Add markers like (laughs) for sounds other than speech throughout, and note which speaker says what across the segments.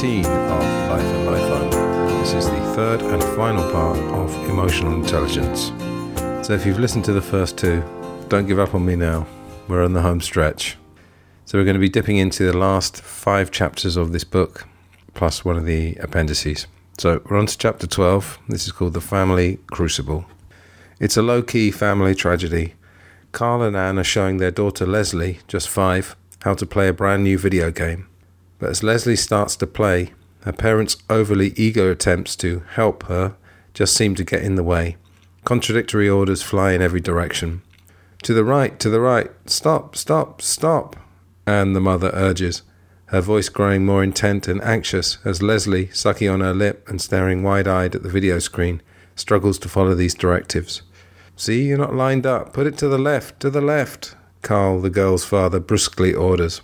Speaker 1: welcome 13 of Life and Life Only. This is the third and final part of emotional intelligence. So, if you've listened to the first two, don't give up on me now. We're on the home stretch. So, we're going to be dipping into the last five chapters of this book, plus one of the appendices. So, we're on to chapter 12. This is called The Family Crucible. It's a low key family tragedy. Carl and Anne are showing their daughter Leslie, just five, how to play a brand new video game. But as Leslie starts to play, her parents' overly eager attempts to help her just seem to get in the way. Contradictory orders fly in every direction. To the right, to the right, stop, stop, stop, Anne the mother urges, her voice growing more intent and anxious as Leslie, sucking on her lip and staring wide eyed at the video screen, struggles to follow these directives. See, you're not lined up. Put it to the left, to the left, Carl, the girl's father, brusquely orders.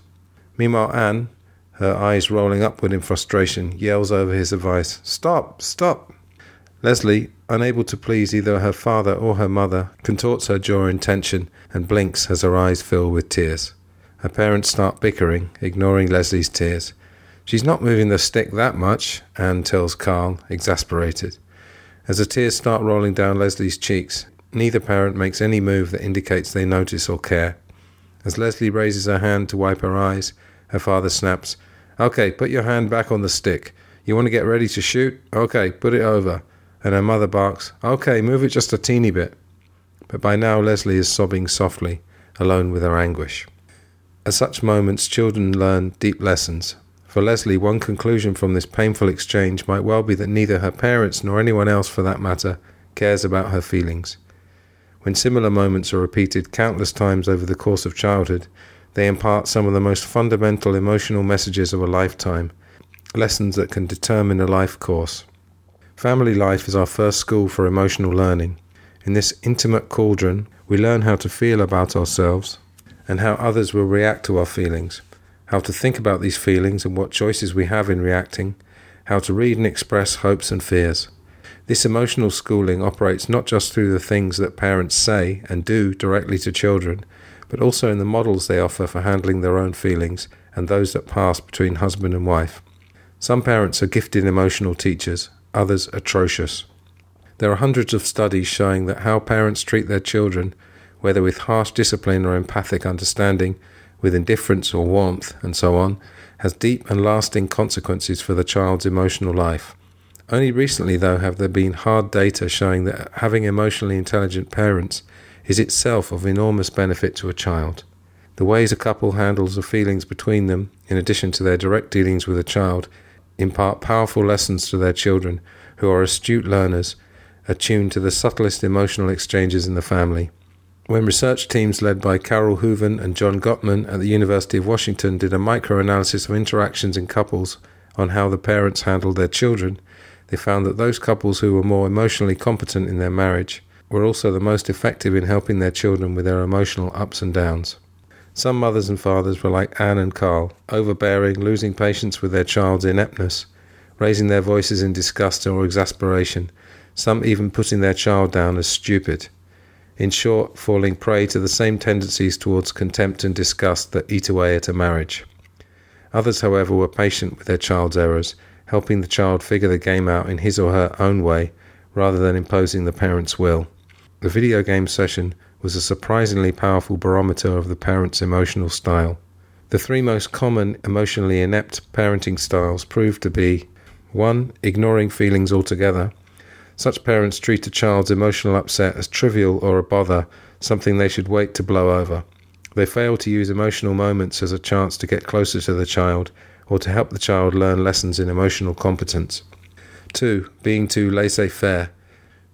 Speaker 1: Meanwhile, Anne, her eyes rolling upward in frustration, yells over his advice Stop! Stop! Leslie, unable to please either her father or her mother, contorts her jaw in tension and blinks as her eyes fill with tears. Her parents start bickering, ignoring Leslie's tears. She's not moving the stick that much, Anne tells Carl, exasperated. As the tears start rolling down Leslie's cheeks, neither parent makes any move that indicates they notice or care. As Leslie raises her hand to wipe her eyes, her father snaps, Okay, put your hand back on the stick. You want to get ready to shoot? Okay, put it over. And her mother barks, Okay, move it just a teeny bit. But by now Leslie is sobbing softly, alone with her anguish. At such moments, children learn deep lessons. For Leslie, one conclusion from this painful exchange might well be that neither her parents, nor anyone else for that matter, cares about her feelings. When similar moments are repeated countless times over the course of childhood, they impart some of the most fundamental emotional messages of a lifetime, lessons that can determine a life course. Family life is our first school for emotional learning. In this intimate cauldron, we learn how to feel about ourselves and how others will react to our feelings, how to think about these feelings and what choices we have in reacting, how to read and express hopes and fears. This emotional schooling operates not just through the things that parents say and do directly to children, but also in the models they offer for handling their own feelings and those that pass between husband and wife. Some parents are gifted emotional teachers, others atrocious. There are hundreds of studies showing that how parents treat their children, whether with harsh discipline or empathic understanding, with indifference or warmth, and so on, has deep and lasting consequences for the child's emotional life. Only recently, though, have there been hard data showing that having emotionally intelligent parents is itself of enormous benefit to a child. The ways a couple handles the feelings between them, in addition to their direct dealings with a child, impart powerful lessons to their children, who are astute learners, attuned to the subtlest emotional exchanges in the family. When research teams led by Carol Hooven and John Gottman at the University of Washington did a microanalysis of interactions in couples on how the parents handled their children, they found that those couples who were more emotionally competent in their marriage were also the most effective in helping their children with their emotional ups and downs. Some mothers and fathers were like Anne and Carl, overbearing, losing patience with their child's ineptness, raising their voices in disgust or exasperation, some even putting their child down as stupid. In short, falling prey to the same tendencies towards contempt and disgust that eat away at a marriage. Others, however, were patient with their child's errors helping the child figure the game out in his or her own way rather than imposing the parent's will. The video game session was a surprisingly powerful barometer of the parent's emotional style. The three most common emotionally inept parenting styles proved to be 1. Ignoring feelings altogether. Such parents treat a child's emotional upset as trivial or a bother, something they should wait to blow over. They fail to use emotional moments as a chance to get closer to the child or to help the child learn lessons in emotional competence. 2. Being too laissez faire.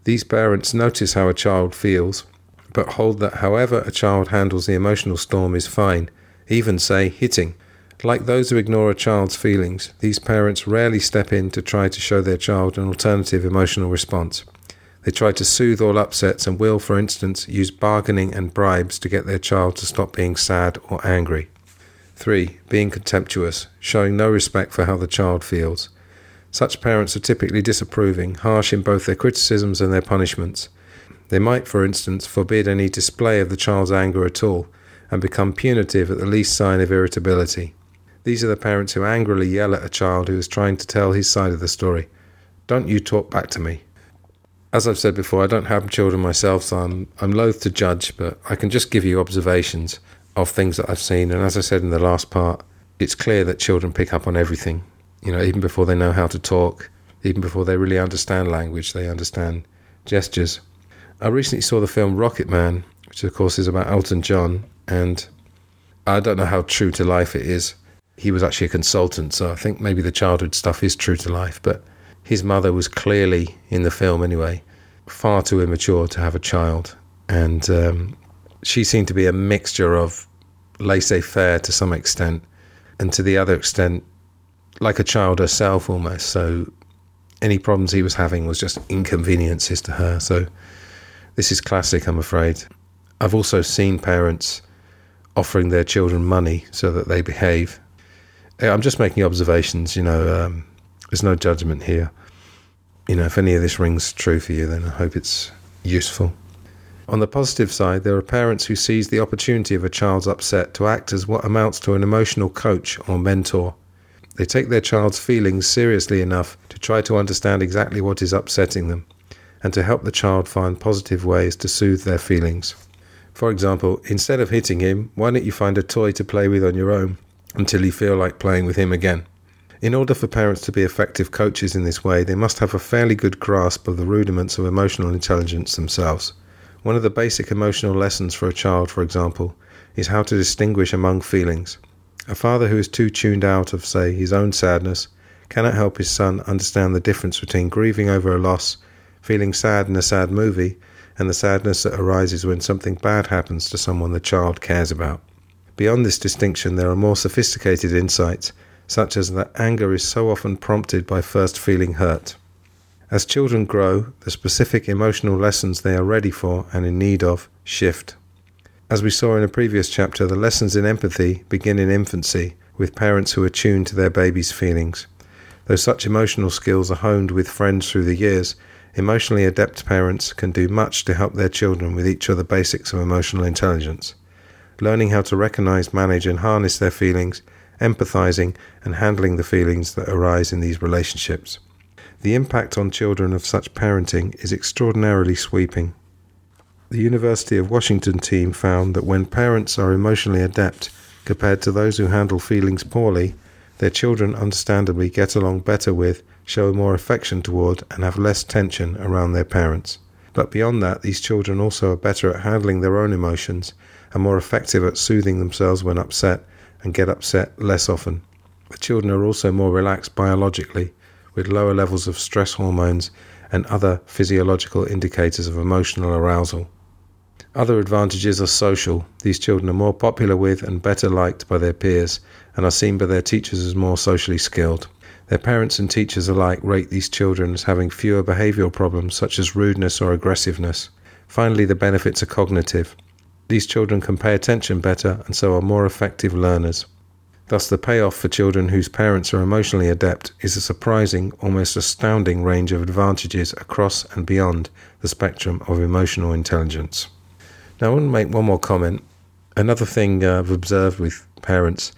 Speaker 1: These parents notice how a child feels, but hold that however a child handles the emotional storm is fine, even say hitting. Like those who ignore a child's feelings, these parents rarely step in to try to show their child an alternative emotional response. They try to soothe all upsets and will, for instance, use bargaining and bribes to get their child to stop being sad or angry. 3. Being contemptuous, showing no respect for how the child feels. Such parents are typically disapproving, harsh in both their criticisms and their punishments. They might, for instance, forbid any display of the child's anger at all, and become punitive at the least sign of irritability. These are the parents who angrily yell at a child who is trying to tell his side of the story. Don't you talk back to me. As I've said before, I don't have children myself, so I'm, I'm loath to judge, but I can just give you observations of things that I've seen. And as I said in the last part, it's clear that children pick up on everything. You know, even before they know how to talk, even before they really understand language, they understand gestures. I recently saw the film Rocketman, which of course is about Elton John, and I don't know how true to life it is. He was actually a consultant, so I think maybe the childhood stuff is true to life, but his mother was clearly, in the film anyway, far too immature to have a child. And um, she seemed to be a mixture of laissez faire to some extent, and to the other extent, like a child herself almost. So any problems he was having was just inconveniences to her. So this is classic, I'm afraid. I've also seen parents offering their children money so that they behave. I'm just making observations, you know, um, there's no judgment here. You know, if any of this rings true for you, then I hope it's useful. On the positive side, there are parents who seize the opportunity of a child's upset to act as what amounts to an emotional coach or mentor. They take their child's feelings seriously enough to try to understand exactly what is upsetting them and to help the child find positive ways to soothe their feelings. For example, instead of hitting him, why don't you find a toy to play with on your own until you feel like playing with him again? In order for parents to be effective coaches in this way, they must have a fairly good grasp of the rudiments of emotional intelligence themselves. One of the basic emotional lessons for a child, for example, is how to distinguish among feelings. A father who is too tuned out of, say, his own sadness cannot help his son understand the difference between grieving over a loss, feeling sad in a sad movie, and the sadness that arises when something bad happens to someone the child cares about. Beyond this distinction, there are more sophisticated insights, such as that anger is so often prompted by first feeling hurt. As children grow, the specific emotional lessons they are ready for and in need of shift. As we saw in a previous chapter, the lessons in empathy begin in infancy with parents who are tuned to their baby's feelings. Though such emotional skills are honed with friends through the years, emotionally adept parents can do much to help their children with each of the basics of emotional intelligence. Learning how to recognize, manage, and harness their feelings, empathizing, and handling the feelings that arise in these relationships. The impact on children of such parenting is extraordinarily sweeping. The University of Washington team found that when parents are emotionally adept compared to those who handle feelings poorly, their children understandably get along better with, show more affection toward, and have less tension around their parents. But beyond that, these children also are better at handling their own emotions and more effective at soothing themselves when upset and get upset less often. The children are also more relaxed biologically with lower levels of stress hormones and other physiological indicators of emotional arousal. Other advantages are social. These children are more popular with and better liked by their peers and are seen by their teachers as more socially skilled. Their parents and teachers alike rate these children as having fewer behavioral problems such as rudeness or aggressiveness. Finally, the benefits are cognitive. These children can pay attention better and so are more effective learners. Thus, the payoff for children whose parents are emotionally adept is a surprising, almost astounding range of advantages across and beyond the spectrum of emotional intelligence. Now, I want to make one more comment. Another thing I've observed with parents,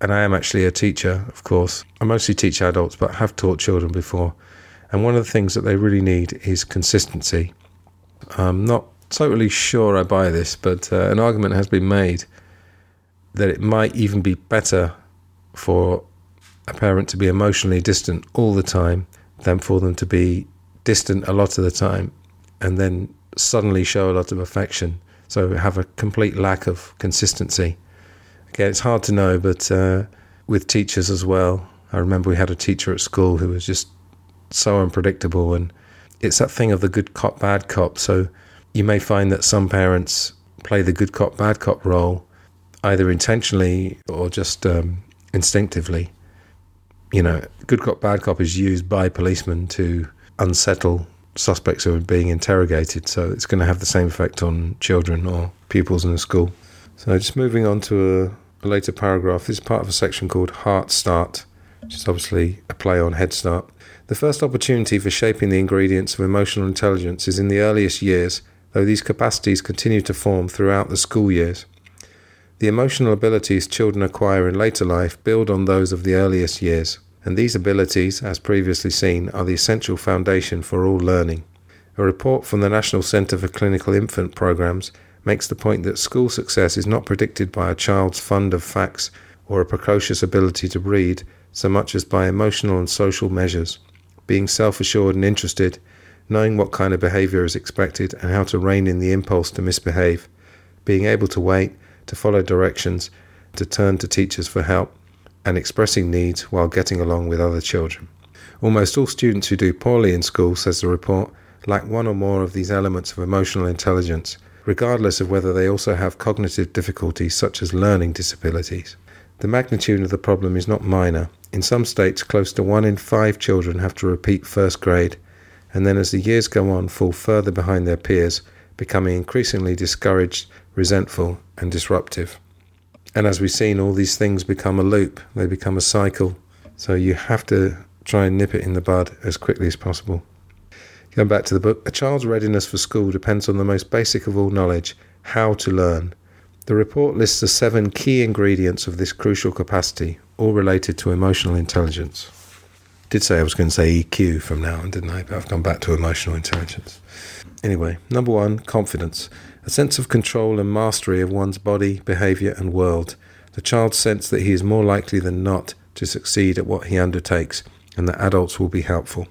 Speaker 1: and I am actually a teacher, of course. I mostly teach adults, but have taught children before. And one of the things that they really need is consistency. I'm not totally sure I buy this, but uh, an argument has been made that it might even be better for a parent to be emotionally distant all the time than for them to be distant a lot of the time and then suddenly show a lot of affection. So have a complete lack of consistency. Again, it's hard to know, but uh, with teachers as well, I remember we had a teacher at school who was just so unpredictable, and it's that thing of the good cop, bad cop. So you may find that some parents play the good cop, bad cop role either intentionally or just um, instinctively. You know, good cop, bad cop is used by policemen to unsettle suspects are being interrogated. So it's going to have the same effect on children or pupils in a school. So just moving on to a, a later paragraph, this is part of a section called Heart Start, which is obviously a play on Head Start. The first opportunity for shaping the ingredients of emotional intelligence is in the earliest years, though these capacities continue to form throughout the school years. The emotional abilities children acquire in later life build on those of the earliest years, and these abilities, as previously seen, are the essential foundation for all learning. A report from the National Centre for Clinical Infant Programs makes the point that school success is not predicted by a child's fund of facts or a precocious ability to read so much as by emotional and social measures, being self assured and interested, knowing what kind of behavior is expected and how to rein in the impulse to misbehave, being able to wait, to follow directions, to turn to teachers for help, and expressing needs while getting along with other children. Almost all students who do poorly in school, says the report, lack one or more of these elements of emotional intelligence, regardless of whether they also have cognitive difficulties such as learning disabilities. The magnitude of the problem is not minor. In some states, close to one in five children have to repeat first grade, and then as the years go on, fall further behind their peers, becoming increasingly discouraged, resentful, and disruptive. And as we've seen, all these things become a loop, they become a cycle. So you have to try and nip it in the bud as quickly as possible. Going back to the book, a child's readiness for school depends on the most basic of all knowledge how to learn. The report lists the seven key ingredients of this crucial capacity, all related to emotional intelligence. Did say I was going to say EQ from now on, didn't I? But I've gone back to emotional intelligence. Anyway, number one, confidence. A sense of control and mastery of one's body, behaviour, and world. The child's sense that he is more likely than not to succeed at what he undertakes and that adults will be helpful.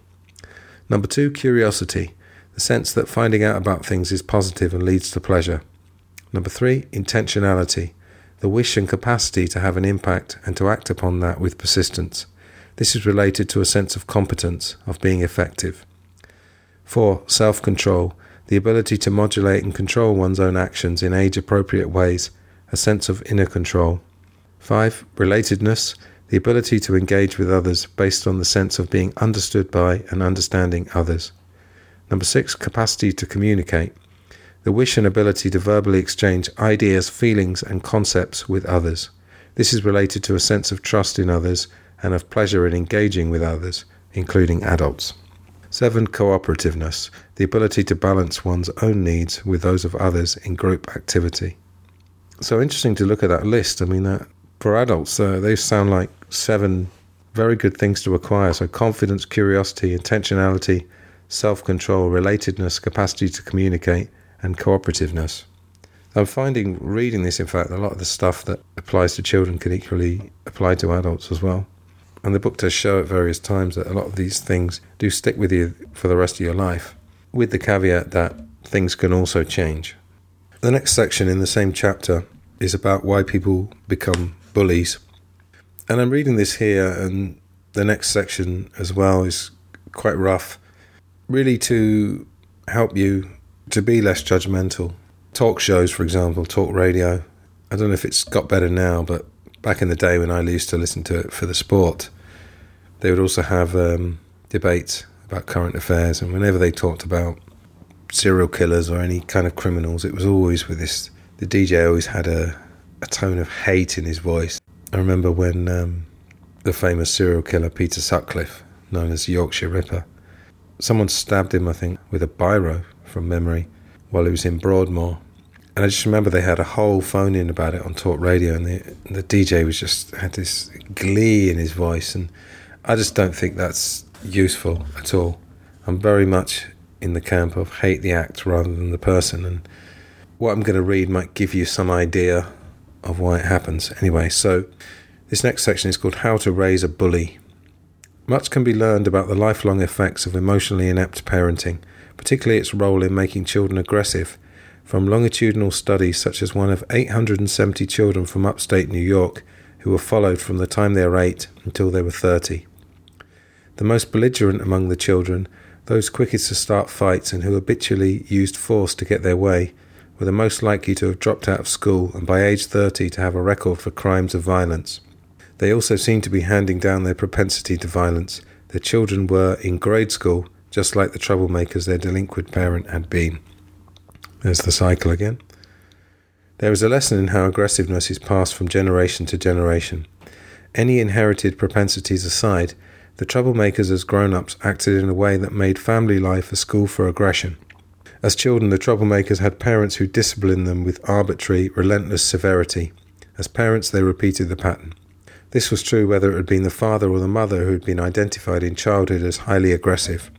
Speaker 1: Number two, curiosity. The sense that finding out about things is positive and leads to pleasure. Number three, intentionality. The wish and capacity to have an impact and to act upon that with persistence. This is related to a sense of competence, of being effective. Four, self control. The ability to modulate and control one's own actions in age appropriate ways, a sense of inner control. Five, relatedness the ability to engage with others based on the sense of being understood by and understanding others. Number six, capacity to communicate, the wish and ability to verbally exchange ideas, feelings, and concepts with others. This is related to a sense of trust in others and of pleasure in engaging with others, including adults. Seven, cooperativeness, the ability to balance one's own needs with those of others in group activity. So interesting to look at that list. I mean, that for adults, uh, they sound like seven very good things to acquire. So, confidence, curiosity, intentionality, self control, relatedness, capacity to communicate, and cooperativeness. I'm finding reading this, in fact, a lot of the stuff that applies to children can equally apply to adults as well. And the book does show at various times that a lot of these things do stick with you for the rest of your life, with the caveat that things can also change. The next section in the same chapter is about why people become bullies. And I'm reading this here, and the next section as well is quite rough, really to help you to be less judgmental. Talk shows, for example, talk radio. I don't know if it's got better now, but back in the day when I used to listen to it for the sport, they would also have um, debates about current affairs, and whenever they talked about serial killers or any kind of criminals, it was always with this. The DJ always had a a tone of hate in his voice. I remember when um, the famous serial killer Peter Sutcliffe, known as Yorkshire Ripper, someone stabbed him, I think, with a biro from memory while he was in Broadmoor. And I just remember they had a whole phone in about it on talk radio, and the, the DJ was just had this glee in his voice, and I just don't think that's useful at all. I'm very much in the camp of hate the act rather than the person, and what I'm going to read might give you some idea of why it happens. Anyway, so this next section is called How to Raise a Bully. Much can be learned about the lifelong effects of emotionally inept parenting, particularly its role in making children aggressive, from longitudinal studies such as one of 870 children from upstate New York who were followed from the time they were 8 until they were 30. The most belligerent among the children, those quickest to start fights and who habitually used force to get their way, were the most likely to have dropped out of school and by age 30 to have a record for crimes of violence. They also seemed to be handing down their propensity to violence. Their children were in grade school, just like the troublemakers their delinquent parent had been. There's the cycle again. There is a lesson in how aggressiveness is passed from generation to generation. Any inherited propensities aside, the troublemakers as grown ups acted in a way that made family life a school for aggression. As children, the troublemakers had parents who disciplined them with arbitrary, relentless severity. As parents, they repeated the pattern. This was true whether it had been the father or the mother who had been identified in childhood as highly aggressive.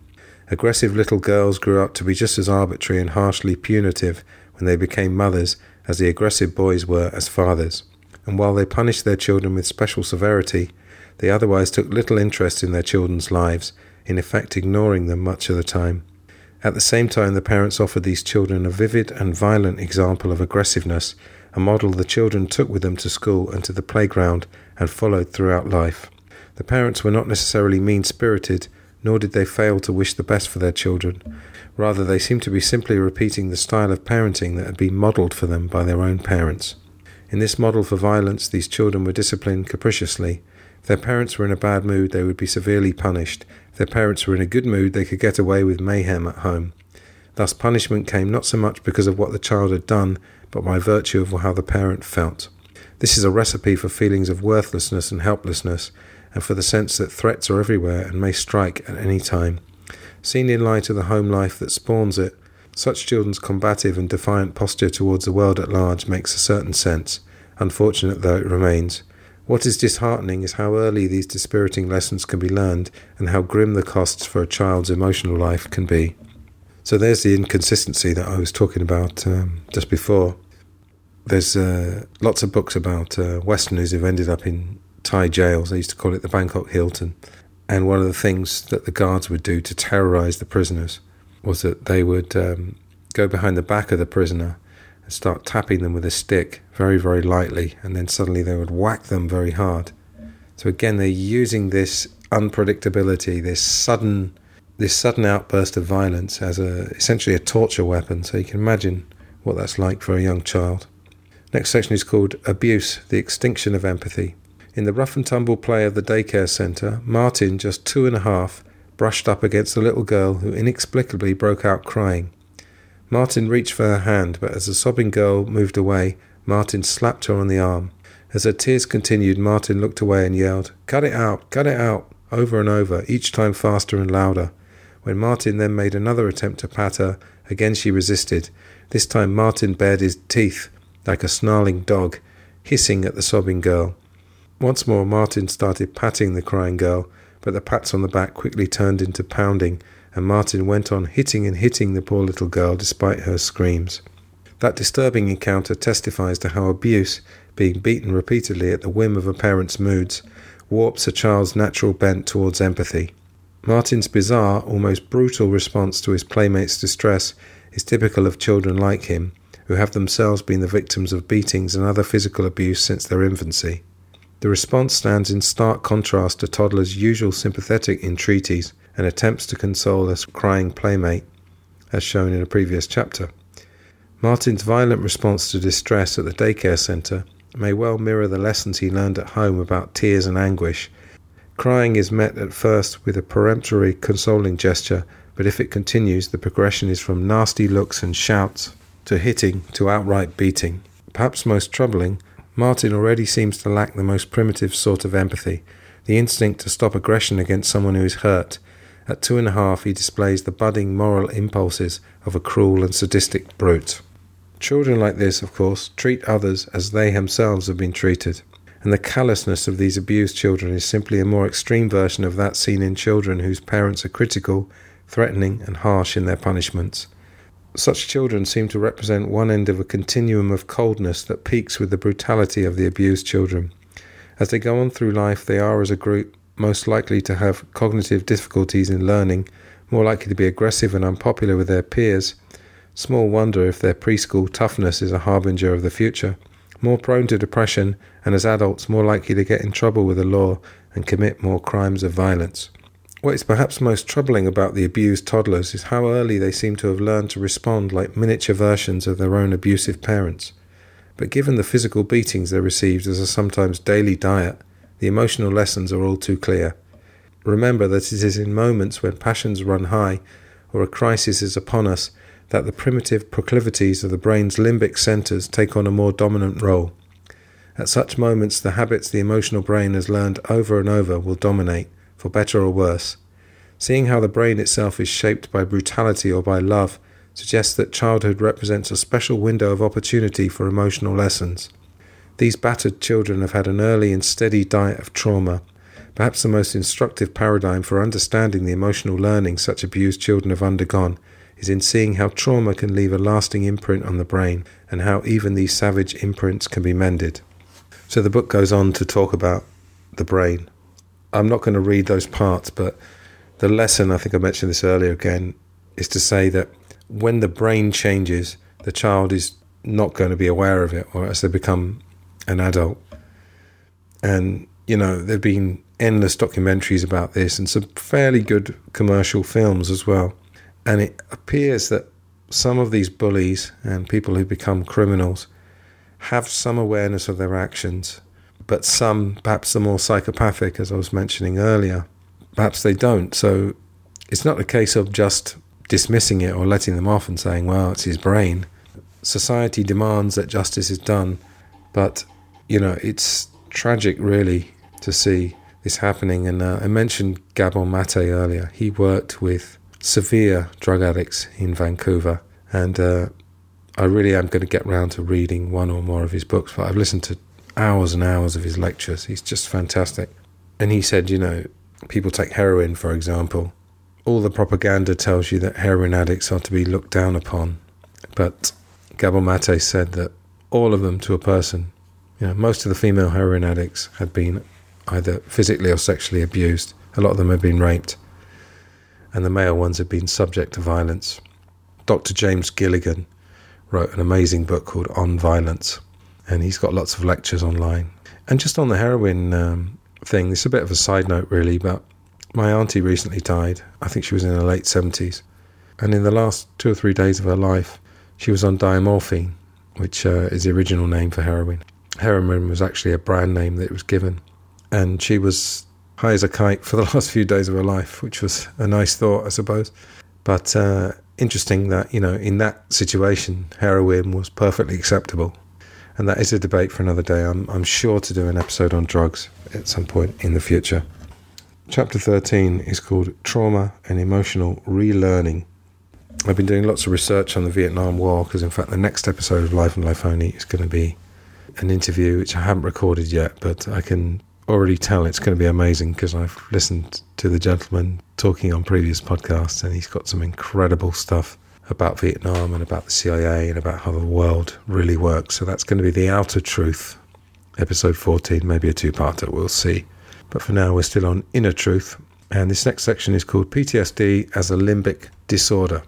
Speaker 1: Aggressive little girls grew up to be just as arbitrary and harshly punitive when they became mothers as the aggressive boys were as fathers. And while they punished their children with special severity, they otherwise took little interest in their children's lives, in effect ignoring them much of the time. At the same time, the parents offered these children a vivid and violent example of aggressiveness, a model the children took with them to school and to the playground and followed throughout life. The parents were not necessarily mean spirited, nor did they fail to wish the best for their children. Rather, they seemed to be simply repeating the style of parenting that had been modelled for them by their own parents. In this model for violence, these children were disciplined capriciously. If their parents were in a bad mood, they would be severely punished. If their parents were in a good mood, they could get away with mayhem at home. Thus, punishment came not so much because of what the child had done, but by virtue of how the parent felt. This is a recipe for feelings of worthlessness and helplessness, and for the sense that threats are everywhere and may strike at any time. Seen in light of the home life that spawns it, such children's combative and defiant posture towards the world at large makes a certain sense, unfortunate though it remains. What is disheartening is how early these dispiriting lessons can be learned and how grim the costs for a child's emotional life can be. So there's the inconsistency that I was talking about um, just before. There's uh, lots of books about uh, Westerners who've ended up in Thai jails. They used to call it the Bangkok Hilton. And one of the things that the guards would do to terrorize the prisoners was that they would um, go behind the back of the prisoner and start tapping them with a stick very, very lightly, and then suddenly they would whack them very hard. So again, they're using this unpredictability, this sudden, this sudden outburst of violence as a essentially a torture weapon. So you can imagine what that's like for a young child. Next section is called Abuse, the Extinction of Empathy. In the rough and tumble play of the daycare centre, Martin, just two and a half, brushed up against a little girl who inexplicably broke out crying. Martin reached for her hand, but as the sobbing girl moved away, Martin slapped her on the arm. As her tears continued, Martin looked away and yelled, Cut it out! Cut it out! over and over, each time faster and louder. When Martin then made another attempt to pat her, again she resisted. This time Martin bared his teeth like a snarling dog, hissing at the sobbing girl. Once more, Martin started patting the crying girl, but the pats on the back quickly turned into pounding, and Martin went on hitting and hitting the poor little girl despite her screams. That disturbing encounter testifies to how abuse, being beaten repeatedly at the whim of a parent's moods, warps a child's natural bent towards empathy. Martin's bizarre, almost brutal response to his playmate's distress is typical of children like him, who have themselves been the victims of beatings and other physical abuse since their infancy. The response stands in stark contrast to toddlers' usual sympathetic entreaties and attempts to console a crying playmate, as shown in a previous chapter. Martin's violent response to distress at the daycare centre may well mirror the lessons he learned at home about tears and anguish. Crying is met at first with a peremptory, consoling gesture, but if it continues, the progression is from nasty looks and shouts to hitting to outright beating. Perhaps most troubling, Martin already seems to lack the most primitive sort of empathy, the instinct to stop aggression against someone who is hurt. At two and a half, he displays the budding moral impulses of a cruel and sadistic brute. Children like this, of course, treat others as they themselves have been treated, and the callousness of these abused children is simply a more extreme version of that seen in children whose parents are critical, threatening, and harsh in their punishments. Such children seem to represent one end of a continuum of coldness that peaks with the brutality of the abused children. As they go on through life, they are, as a group, most likely to have cognitive difficulties in learning, more likely to be aggressive and unpopular with their peers. Small wonder if their preschool toughness is a harbinger of the future. More prone to depression, and as adults, more likely to get in trouble with the law and commit more crimes of violence. What is perhaps most troubling about the abused toddlers is how early they seem to have learned to respond like miniature versions of their own abusive parents. But given the physical beatings they received as a sometimes daily diet, the emotional lessons are all too clear. Remember that it is in moments when passions run high or a crisis is upon us that the primitive proclivities of the brain's limbic centers take on a more dominant role. At such moments, the habits the emotional brain has learned over and over will dominate for better or worse. Seeing how the brain itself is shaped by brutality or by love suggests that childhood represents a special window of opportunity for emotional lessons. These battered children have had an early and steady diet of trauma. Perhaps the most instructive paradigm for understanding the emotional learning such abused children have undergone is in seeing how trauma can leave a lasting imprint on the brain and how even these savage imprints can be mended. So the book goes on to talk about the brain. I'm not going to read those parts, but the lesson, I think I mentioned this earlier again, is to say that when the brain changes, the child is not going to be aware of it or as they become an adult. And, you know, there have been endless documentaries about this and some fairly good commercial films as well. And it appears that some of these bullies and people who become criminals have some awareness of their actions, but some, perhaps the more psychopathic, as I was mentioning earlier, perhaps they don't. So it's not a case of just dismissing it or letting them off and saying, well, it's his brain. Society demands that justice is done, but, you know, it's tragic really to see this happening. And uh, I mentioned Gabor Mate earlier. He worked with severe drug addicts in Vancouver. And uh, I really am going to get round to reading one or more of his books, but I've listened to hours and hours of his lectures. He's just fantastic. And he said, you know, people take heroin, for example. All the propaganda tells you that heroin addicts are to be looked down upon. But Gabor Mate said that all of them to a person, you know, most of the female heroin addicts had been either physically or sexually abused. A lot of them had been raped and the male ones had been subject to violence. Dr. James Gilligan wrote an amazing book called On Violence, and he's got lots of lectures online. And just on the heroin um, thing, it's a bit of a side note, really, but my auntie recently died. I think she was in her late 70s. And in the last two or three days of her life, she was on diamorphine, which uh, is the original name for heroin. Heroin was actually a brand name that it was given. And she was high as a kite for the (laughs) last few days of her life, which was a nice thought, I suppose. But uh, interesting that, you know, in that situation, heroin was perfectly acceptable. And that is a debate for another day. I'm, I'm sure to do an episode on drugs at some point in the future. Chapter 13 is called Trauma and Emotional Relearning. I've been doing lots of research on the Vietnam War because, in fact, the next episode of Life and Life Only is going to be an interview which I haven't recorded yet, but I can already tell it's going to be amazing because I've listened to the gentleman talking on previous podcasts and he's got some incredible stuff about Vietnam and about the CIA and about how the world really works. So that's going to be the outer truth, episode 14, maybe a two parter, we'll see. But for now, we're still on inner truth. And this next section is called PTSD as a limbic disorder.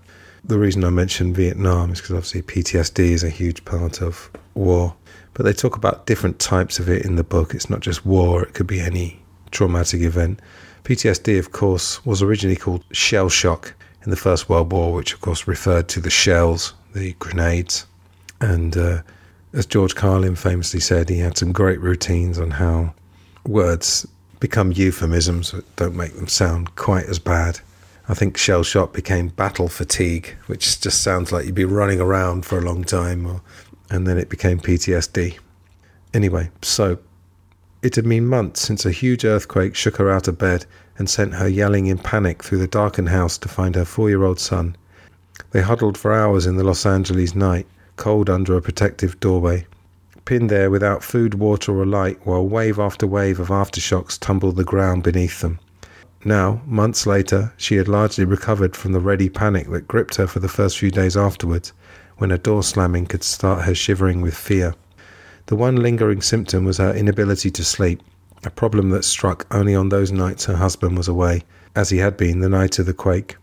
Speaker 1: The reason I mentioned Vietnam is because obviously PTSD is a huge part of war but they talk about different types of it in the book. It's not just war, it could be any traumatic event. PTSD, of course, was originally called shell shock in the First World War, which, of course, referred to the shells, the grenades. And uh, as George Carlin famously said, he had some great routines on how words become euphemisms that don't make them sound quite as bad. I think shell shock became battle fatigue, which just sounds like you'd be running around for a long time or and then it became PTSD. Anyway, so it had been months since a huge earthquake shook her out of bed and sent her yelling in panic through the darkened house to find her four year old son. They huddled for hours in the Los Angeles night, cold under a protective doorway, pinned there without food, water, or light, while wave after wave of aftershocks tumbled the ground beneath them. Now, months later, she had largely recovered from the ready panic that gripped her for the first few days afterwards, when a door slamming could start her shivering with fear. The one lingering symptom was her inability to sleep, a problem that struck only on those nights her husband was away, as he had been the night of the quake.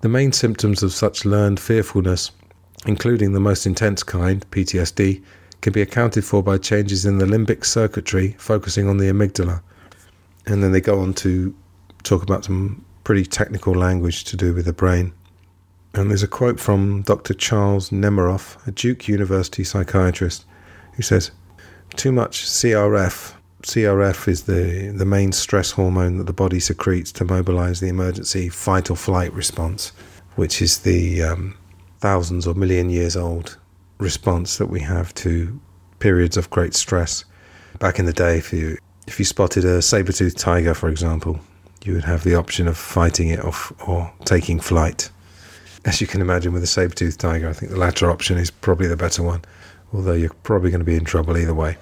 Speaker 1: The main symptoms of such learned fearfulness, including the most intense kind, PTSD, can be accounted for by changes in the limbic circuitry focusing on the amygdala. And then they go on to talk about some pretty technical language to do with the brain. And there's a quote from Dr. Charles Nemeroff, a Duke University psychiatrist, who says, Too much CRF. CRF is the, the main stress hormone that the body secretes to mobilize the emergency fight or flight response, which is the um, thousands or million years old response that we have to periods of great stress. Back in the day, if you if you spotted a saber-toothed tiger, for example, you would have the option of fighting it off or taking flight as you can imagine with a saber-toothed tiger, I think the latter option is probably the better one, although you're probably going to be in trouble either way.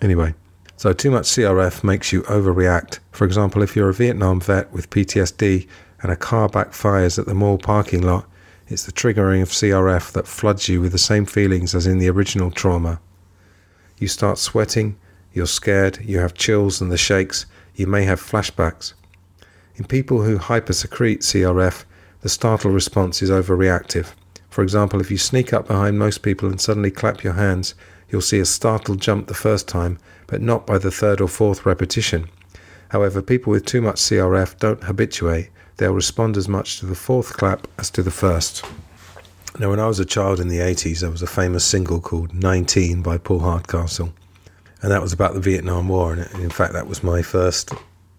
Speaker 1: Anyway, so too much CRF makes you overreact. For example, if you're a Vietnam vet with PTSD and a car backfires at the mall parking lot, it's the triggering of CRF that floods you with the same feelings as in the original trauma. You start sweating, you're scared, you have chills and the shakes, you may have flashbacks. In people who hypersecrete CRF, the startle response is overreactive. For example, if you sneak up behind most people and suddenly clap your hands, you'll see a startled jump the first time, but not by the third or fourth repetition. However, people with too much CRF don't habituate, they'll respond as much to the fourth clap as to the first. Now, when I was a child in the 80s, there was a famous single called 19 by Paul Hardcastle, and that was about the Vietnam War. And in fact, that was my first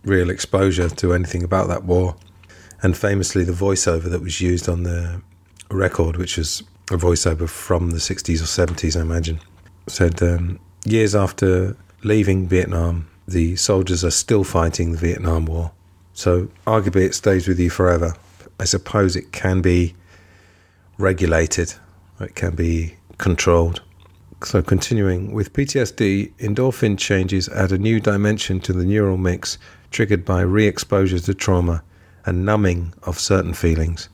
Speaker 1: real exposure to anything about that war. And famously, the voiceover that was used on the record, which was a voiceover from the 60s or 70s, I imagine, said um, years after leaving Vietnam, the soldiers are still fighting the Vietnam War. So arguably it stays with you forever. I suppose it can be regulated, it can be controlled. So continuing with PTSD, endorphin changes add a new dimension to the neural mix triggered by re-exposure to trauma and numbing of certain feelings.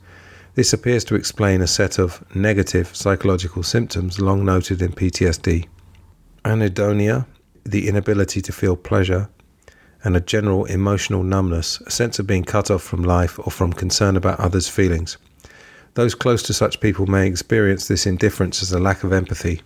Speaker 1: This appears to explain a set of negative psychological symptoms long noted in PTSD. Anhedonia, the inability to feel pleasure, and a general emotional numbness, a sense of being cut off from life or from concern about others' feelings. Those close to such people may experience this indifference as a lack of empathy.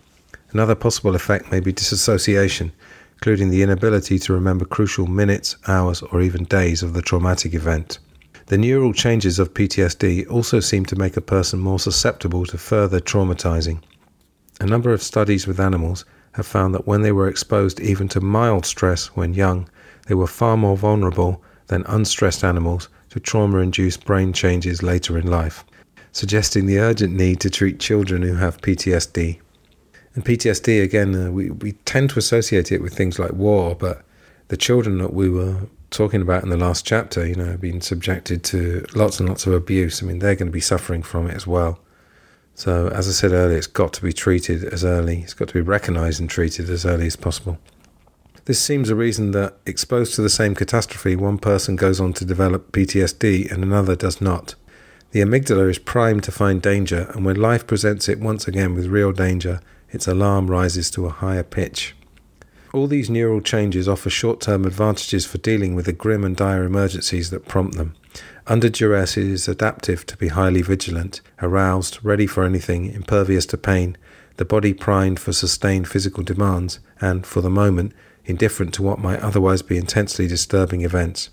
Speaker 1: Another possible effect may be disassociation, including the inability to remember crucial minutes, hours, or even days of the traumatic event. The neural changes of PTSD also seem to make a person more susceptible to further traumatizing. A number of studies with animals have found that when they were exposed even to mild stress when young, they were far more vulnerable than unstressed animals to trauma induced brain changes later in life, suggesting the urgent need to treat children who have PTSD. And PTSD, again, uh, we, we tend to associate it with things like war, but the children that we were talking about in the last chapter, you know, being subjected to lots and lots of abuse, I mean, they're going to be suffering from it as well. So, as I said earlier, it's got to be treated as early, it's got to be recognized and treated as early as possible. This seems a reason that, exposed to the same catastrophe, one person goes on to develop PTSD and another does not. The amygdala is primed to find danger, and when life presents it once again with real danger, its alarm rises to a higher pitch. All these neural changes offer short term advantages for dealing with the grim and dire emergencies that prompt them. Under duress, it is adaptive to be highly vigilant, aroused, ready for anything, impervious to pain, the body primed for sustained physical demands, and, for the moment, indifferent to what might otherwise be intensely disturbing events.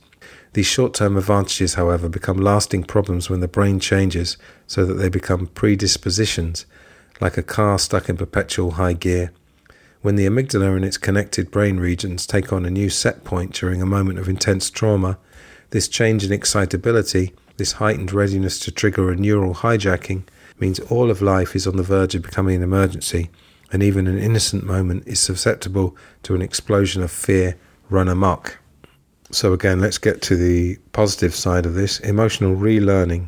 Speaker 1: These short term advantages, however, become lasting problems when the brain changes so that they become predispositions, like a car stuck in perpetual high gear. When the amygdala and its connected brain regions take on a new set point during a moment of intense trauma, this change in excitability, this heightened readiness to trigger a neural hijacking, means all of life is on the verge of becoming an emergency, and even an innocent moment is susceptible to an explosion of fear run amok. So, again, let's get to the positive side of this emotional relearning.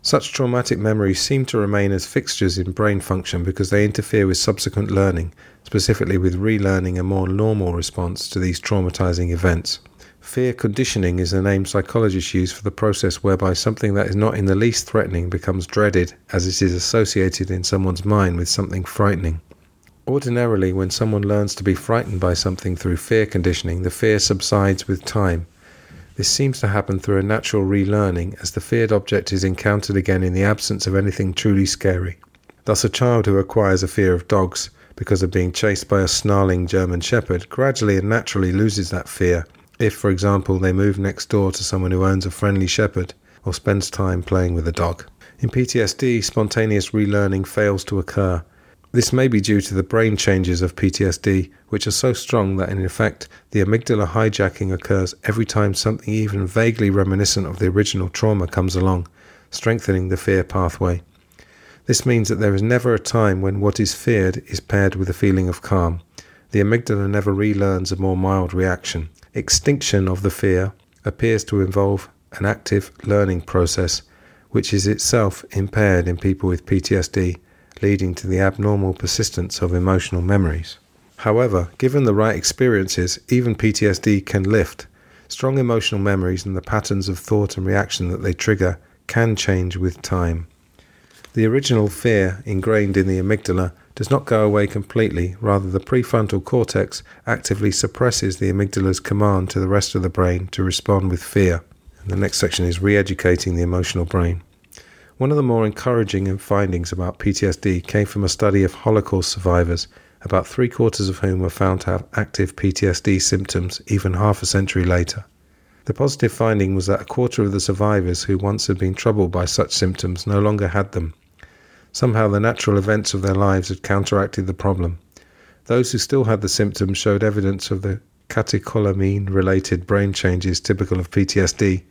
Speaker 1: Such traumatic memories seem to remain as fixtures in brain function because they interfere with subsequent learning, specifically with relearning a more normal response to these traumatizing events. Fear conditioning is the name psychologists use for the process whereby something that is not in the least threatening becomes dreaded as it is associated in someone's mind with something frightening. Ordinarily, when someone learns to be frightened by something through fear conditioning, the fear subsides with time. This seems to happen through a natural relearning as the feared object is encountered again in the absence of anything truly scary. Thus, a child who acquires a fear of dogs because of being chased by a snarling German Shepherd gradually and naturally loses that fear if, for example, they move next door to someone who owns a friendly shepherd or spends time playing with a dog. In PTSD, spontaneous relearning fails to occur. This may be due to the brain changes of PTSD, which are so strong that in effect the amygdala hijacking occurs every time something even vaguely reminiscent of the original trauma comes along, strengthening the fear pathway. This means that there is never a time when what is feared is paired with a feeling of calm. The amygdala never relearns a more mild reaction. Extinction of the fear appears to involve an active learning process, which is itself impaired in people with PTSD, leading to the abnormal persistence of emotional memories. However, given the right experiences, even PTSD can lift. Strong emotional memories and the patterns of thought and reaction that they trigger can change with time. The original fear ingrained in the amygdala does not go away completely, rather, the prefrontal cortex actively suppresses the amygdala's command to the rest of the brain to respond with fear. And the next section is re educating the emotional brain. One of the more encouraging findings about PTSD came from a study of Holocaust survivors, about three quarters of whom were found to have active PTSD symptoms even half a century later. The positive finding was that a quarter of the survivors who once had been troubled by such symptoms no longer had them. Somehow the natural events of their lives had counteracted the problem. Those who still had the symptoms showed evidence of the catecholamine related brain changes typical of PTSD,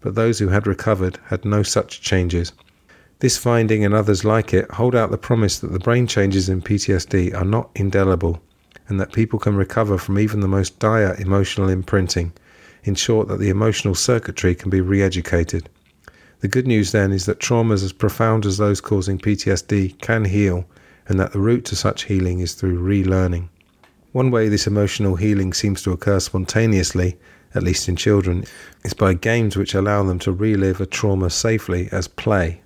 Speaker 1: but those who had recovered had no such changes. This finding and others like it hold out the promise that the brain changes in PTSD are not indelible and that people can recover from even the most dire emotional imprinting. In short, that the emotional circuitry can be re educated. The good news then is that traumas as profound as those causing PTSD can heal, and that the route to such healing is through relearning. One way this emotional healing seems to occur spontaneously, at least in children, is by games which allow them to relive a trauma safely as play.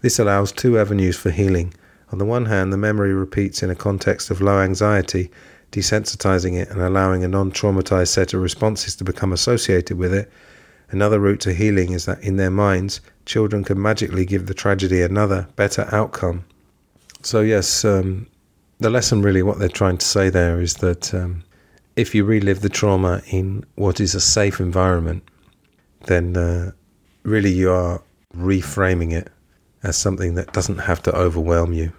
Speaker 1: This allows two avenues for healing. On the one hand, the memory repeats in a context of low anxiety, desensitizing it and allowing a non traumatized set of responses to become associated with it. Another route to healing is that in their minds, children can magically give the tragedy another, better outcome. So, yes, um, the lesson really, what they're trying to say there is that um, if you relive the trauma in what is a safe environment, then uh, really you are reframing it as something that doesn't have to overwhelm you.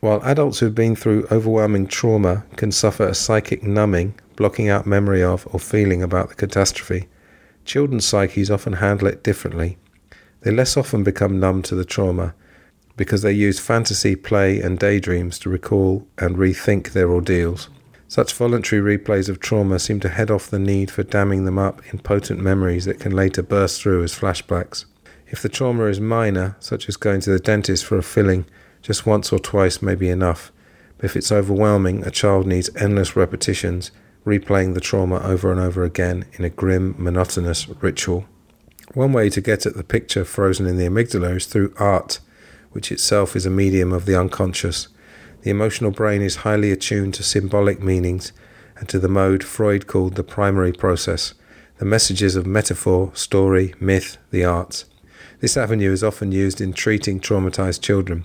Speaker 1: While adults who've been through overwhelming trauma can suffer a psychic numbing, blocking out memory of or feeling about the catastrophe, children's psyches often handle it differently. They less often become numb to the trauma because they use fantasy, play, and daydreams to recall and rethink their ordeals. Such voluntary replays of trauma seem to head off the need for damming them up in potent memories that can later burst through as flashbacks. If the trauma is minor, such as going to the dentist for a filling, just once or twice may be enough. But if it's overwhelming, a child needs endless repetitions, replaying the trauma over and over again in a grim, monotonous ritual. One way to get at the picture frozen in the amygdala is through art, which itself is a medium of the unconscious. The emotional brain is highly attuned to symbolic meanings and to the mode Freud called the primary process, the messages of metaphor, story, myth, the arts. This avenue is often used in treating traumatized children.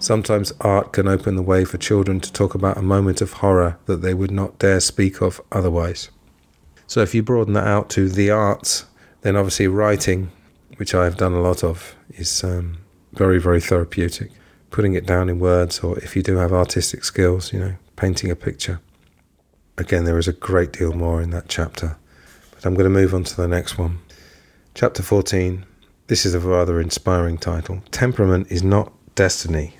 Speaker 1: Sometimes art can open the way for children to talk about a moment of horror that they would not dare speak of otherwise. So, if you broaden that out to the arts, then obviously writing, which I have done a lot of, is um, very, very therapeutic. Putting it down in words, or if you do have artistic skills, you know, painting a picture. Again, there is a great deal more in that chapter, but I'm going to move on to the next one. Chapter 14 this is a rather inspiring title. Temperament is not destiny.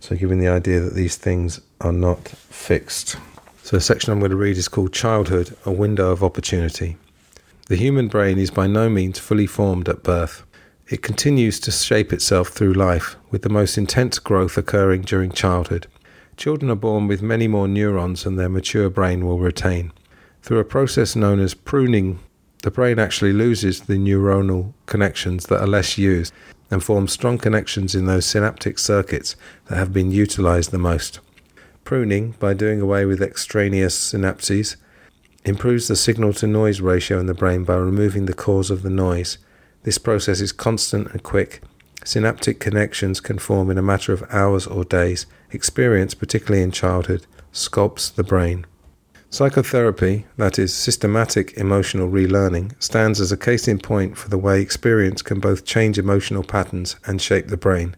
Speaker 1: So, giving the idea that these things are not fixed. So, the section I'm going to read is called Childhood A Window of Opportunity. The human brain is by no means fully formed at birth. It continues to shape itself through life, with the most intense growth occurring during childhood. Children are born with many more neurons than their mature brain will retain. Through a process known as pruning the brain actually loses the neuronal connections that are less used and forms strong connections in those synaptic circuits that have been utilized the most. Pruning, by doing away with extraneous synapses, improves the signal to noise ratio in the brain by removing the cause of the noise. This process is constant and quick. Synaptic connections can form in a matter of hours or days. Experience, particularly in childhood, sculpts the brain. Psychotherapy, that is, systematic emotional relearning, stands as a case in point for the way experience can both change emotional patterns and shape the brain.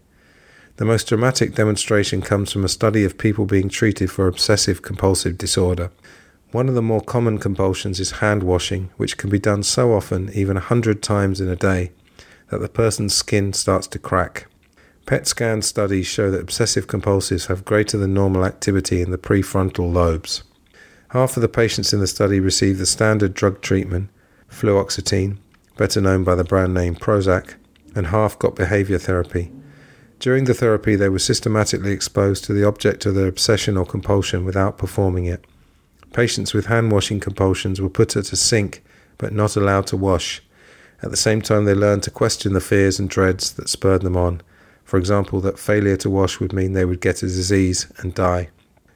Speaker 1: The most dramatic demonstration comes from a study of people being treated for obsessive compulsive disorder. One of the more common compulsions is hand washing, which can be done so often, even a hundred times in a day, that the person's skin starts to crack. PET scan studies show that obsessive compulsives have greater than normal activity in the prefrontal lobes. Half of the patients in the study received the standard drug treatment, fluoxetine, better known by the brand name Prozac, and half got behavior therapy. During the therapy, they were systematically exposed to the object of their obsession or compulsion without performing it. Patients with hand washing compulsions were put at a sink but not allowed to wash. At the same time, they learned to question the fears and dreads that spurred them on. For example, that failure to wash would mean they would get a disease and die.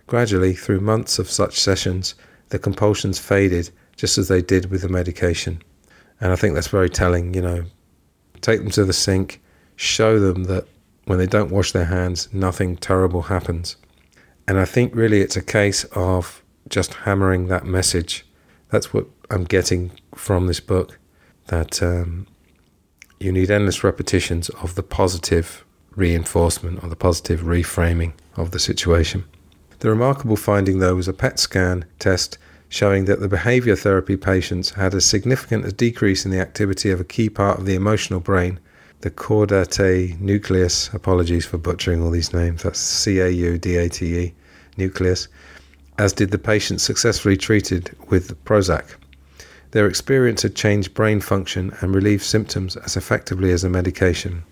Speaker 1: Gradually, through months of such sessions, the compulsions faded just as they did with the medication. And I think that's very telling, you know. Take them to the sink, show them that when they don't wash their hands, nothing terrible happens. And I think really it's a case of just hammering that message. That's what I'm getting from this book that um, you need endless repetitions of the positive reinforcement or the positive reframing of the situation. The remarkable finding, though, was a PET scan test showing that the behavior therapy patients had a significant decrease in the activity of a key part of the emotional brain the caudate nucleus. Apologies for butchering all these names. That's C A U D A T E nucleus, as did the patients successfully treated with Prozac. Their experience had changed brain function and relieved symptoms as effectively as a medication.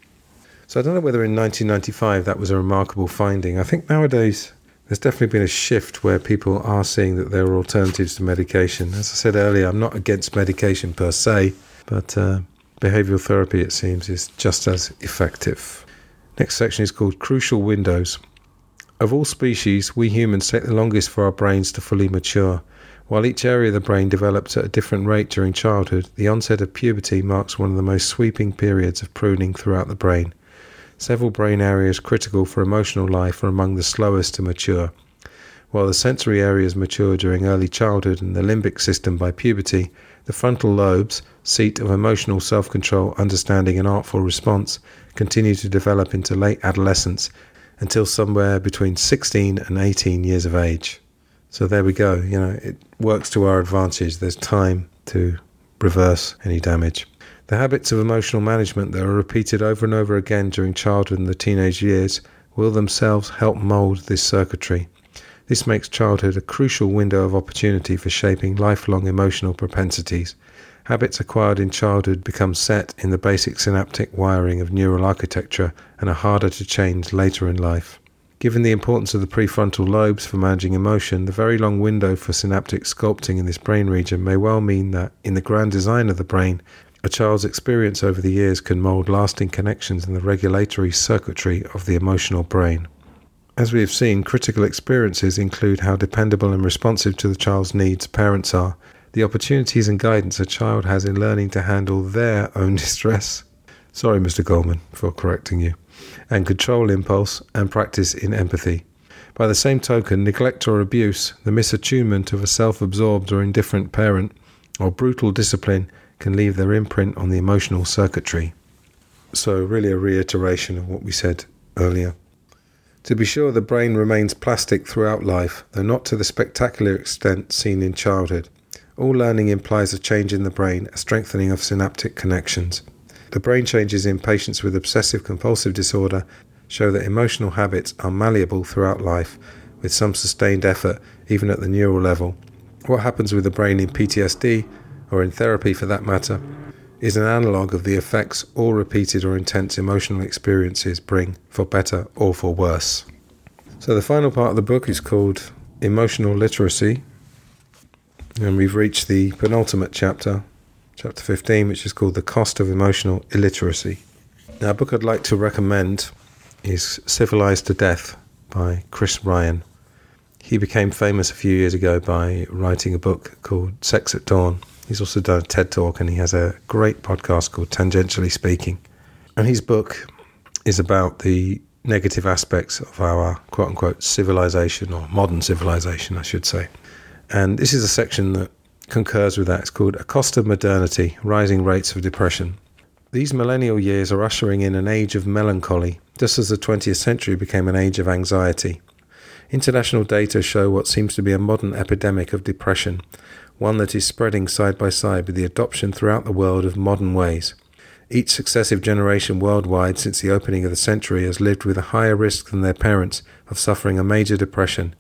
Speaker 1: So I don't know whether in 1995 that was a remarkable finding. I think nowadays there's definitely been a shift where people are seeing that there are alternatives to medication. As I said earlier, I'm not against medication per se, but uh, behavioral therapy, it seems, is just as effective. Next section is called Crucial Windows. Of all species, we humans take the longest for our brains to fully mature. While each area of the brain develops at a different rate during childhood, the onset of puberty marks one of the most sweeping periods of pruning throughout the brain. Several brain areas critical for emotional life are among the slowest to mature. While the sensory areas mature during early childhood and the limbic system by puberty, the frontal lobes, seat of emotional self control, understanding, and artful response, continue to develop into late adolescence until somewhere between 16 and 18 years of age. So there we go. You know, it works to our advantage. There's time to reverse any damage. The habits of emotional management that are repeated over and over again during childhood and the teenage years will themselves help mold this circuitry. This makes childhood a crucial window of opportunity for shaping lifelong emotional propensities. Habits acquired in childhood become set in the basic synaptic wiring of neural architecture and are harder to change later in life. Given the importance of the prefrontal lobes for managing emotion, the very long window for synaptic sculpting in this brain region may well mean that, in the grand design of the brain, a child's experience over the years can mold lasting connections in the regulatory circuitry of the emotional brain. As we have seen, critical experiences include how dependable and responsive to the child's needs parents are, the opportunities and guidance a child has in learning to handle their own (laughs) distress. Sorry, Mr. Goleman, for correcting you. And control impulse and practice in empathy. By the same token, neglect or abuse, the misattunement of a self absorbed or indifferent parent, or brutal discipline can leave their imprint on the emotional circuitry. So, really, a reiteration of what we said earlier. To be sure, the brain remains plastic throughout life, though not to the spectacular extent seen in childhood. All learning implies a change in the brain, a strengthening of synaptic connections. The brain changes in patients with obsessive compulsive disorder show that emotional habits are malleable throughout life, with some sustained effort, even at the neural level. What happens with the brain in PTSD, or in therapy for that matter, is an analogue of the effects all repeated or intense emotional experiences bring, for better or for worse. So, the final part of the book is called Emotional Literacy, and we've reached the penultimate chapter, chapter 15, which is called The Cost of Emotional Illiteracy. Now, a book I'd like to recommend is Civilized to Death by Chris Ryan. He became famous a few years ago by writing a book called Sex at Dawn He's also done a TED talk and he has a great podcast called Tangentially Speaking. And his book is about the negative aspects of our quote unquote civilization or modern civilization, I should say. And this is a section that concurs with that. It's called A Cost of Modernity Rising Rates of Depression. These millennial years are ushering in an age of melancholy, just as the 20th century became an age of anxiety. International data show what seems to be a modern epidemic of depression, one that is spreading side by side with the adoption throughout the world of modern ways. Each successive generation worldwide since the opening of the century has lived with a higher risk than their parents of suffering a major depression,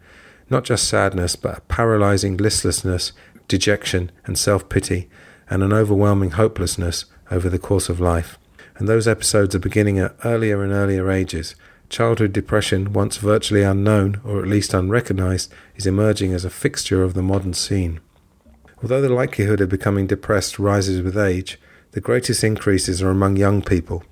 Speaker 1: not just sadness, but a paralyzing listlessness, dejection, and self pity, and an overwhelming hopelessness over the course of life. and those episodes are beginning at earlier and earlier ages. Childhood depression, once virtually unknown or at least unrecognized, is emerging as a fixture of the modern scene. Although the likelihood of becoming depressed rises with age, the greatest increases are among young people.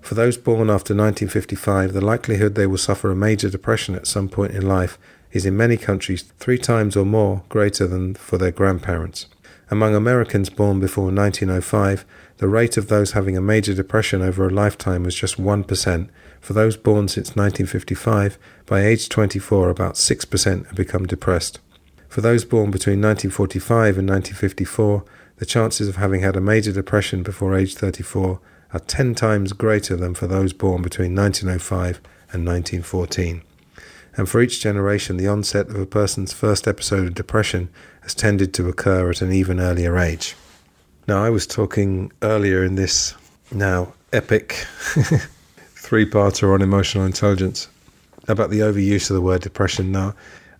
Speaker 1: For those born after 1955, the likelihood they will suffer a major depression at some point in life is in many countries three times or more greater than for their grandparents. Among Americans born before 1905, the rate of those having a major depression over a lifetime was just 1%. For those born since 1955, by age 24, about 6% have become depressed. For those born between 1945 and 1954, the chances of having had a major depression before age 34 are 10 times greater than for those born between 1905 and 1914. And for each generation, the onset of a person's first episode of depression has tended to occur at an even earlier age. Now, I was talking earlier in this now epic (laughs) three parter on emotional intelligence about the overuse of the word depression. Now,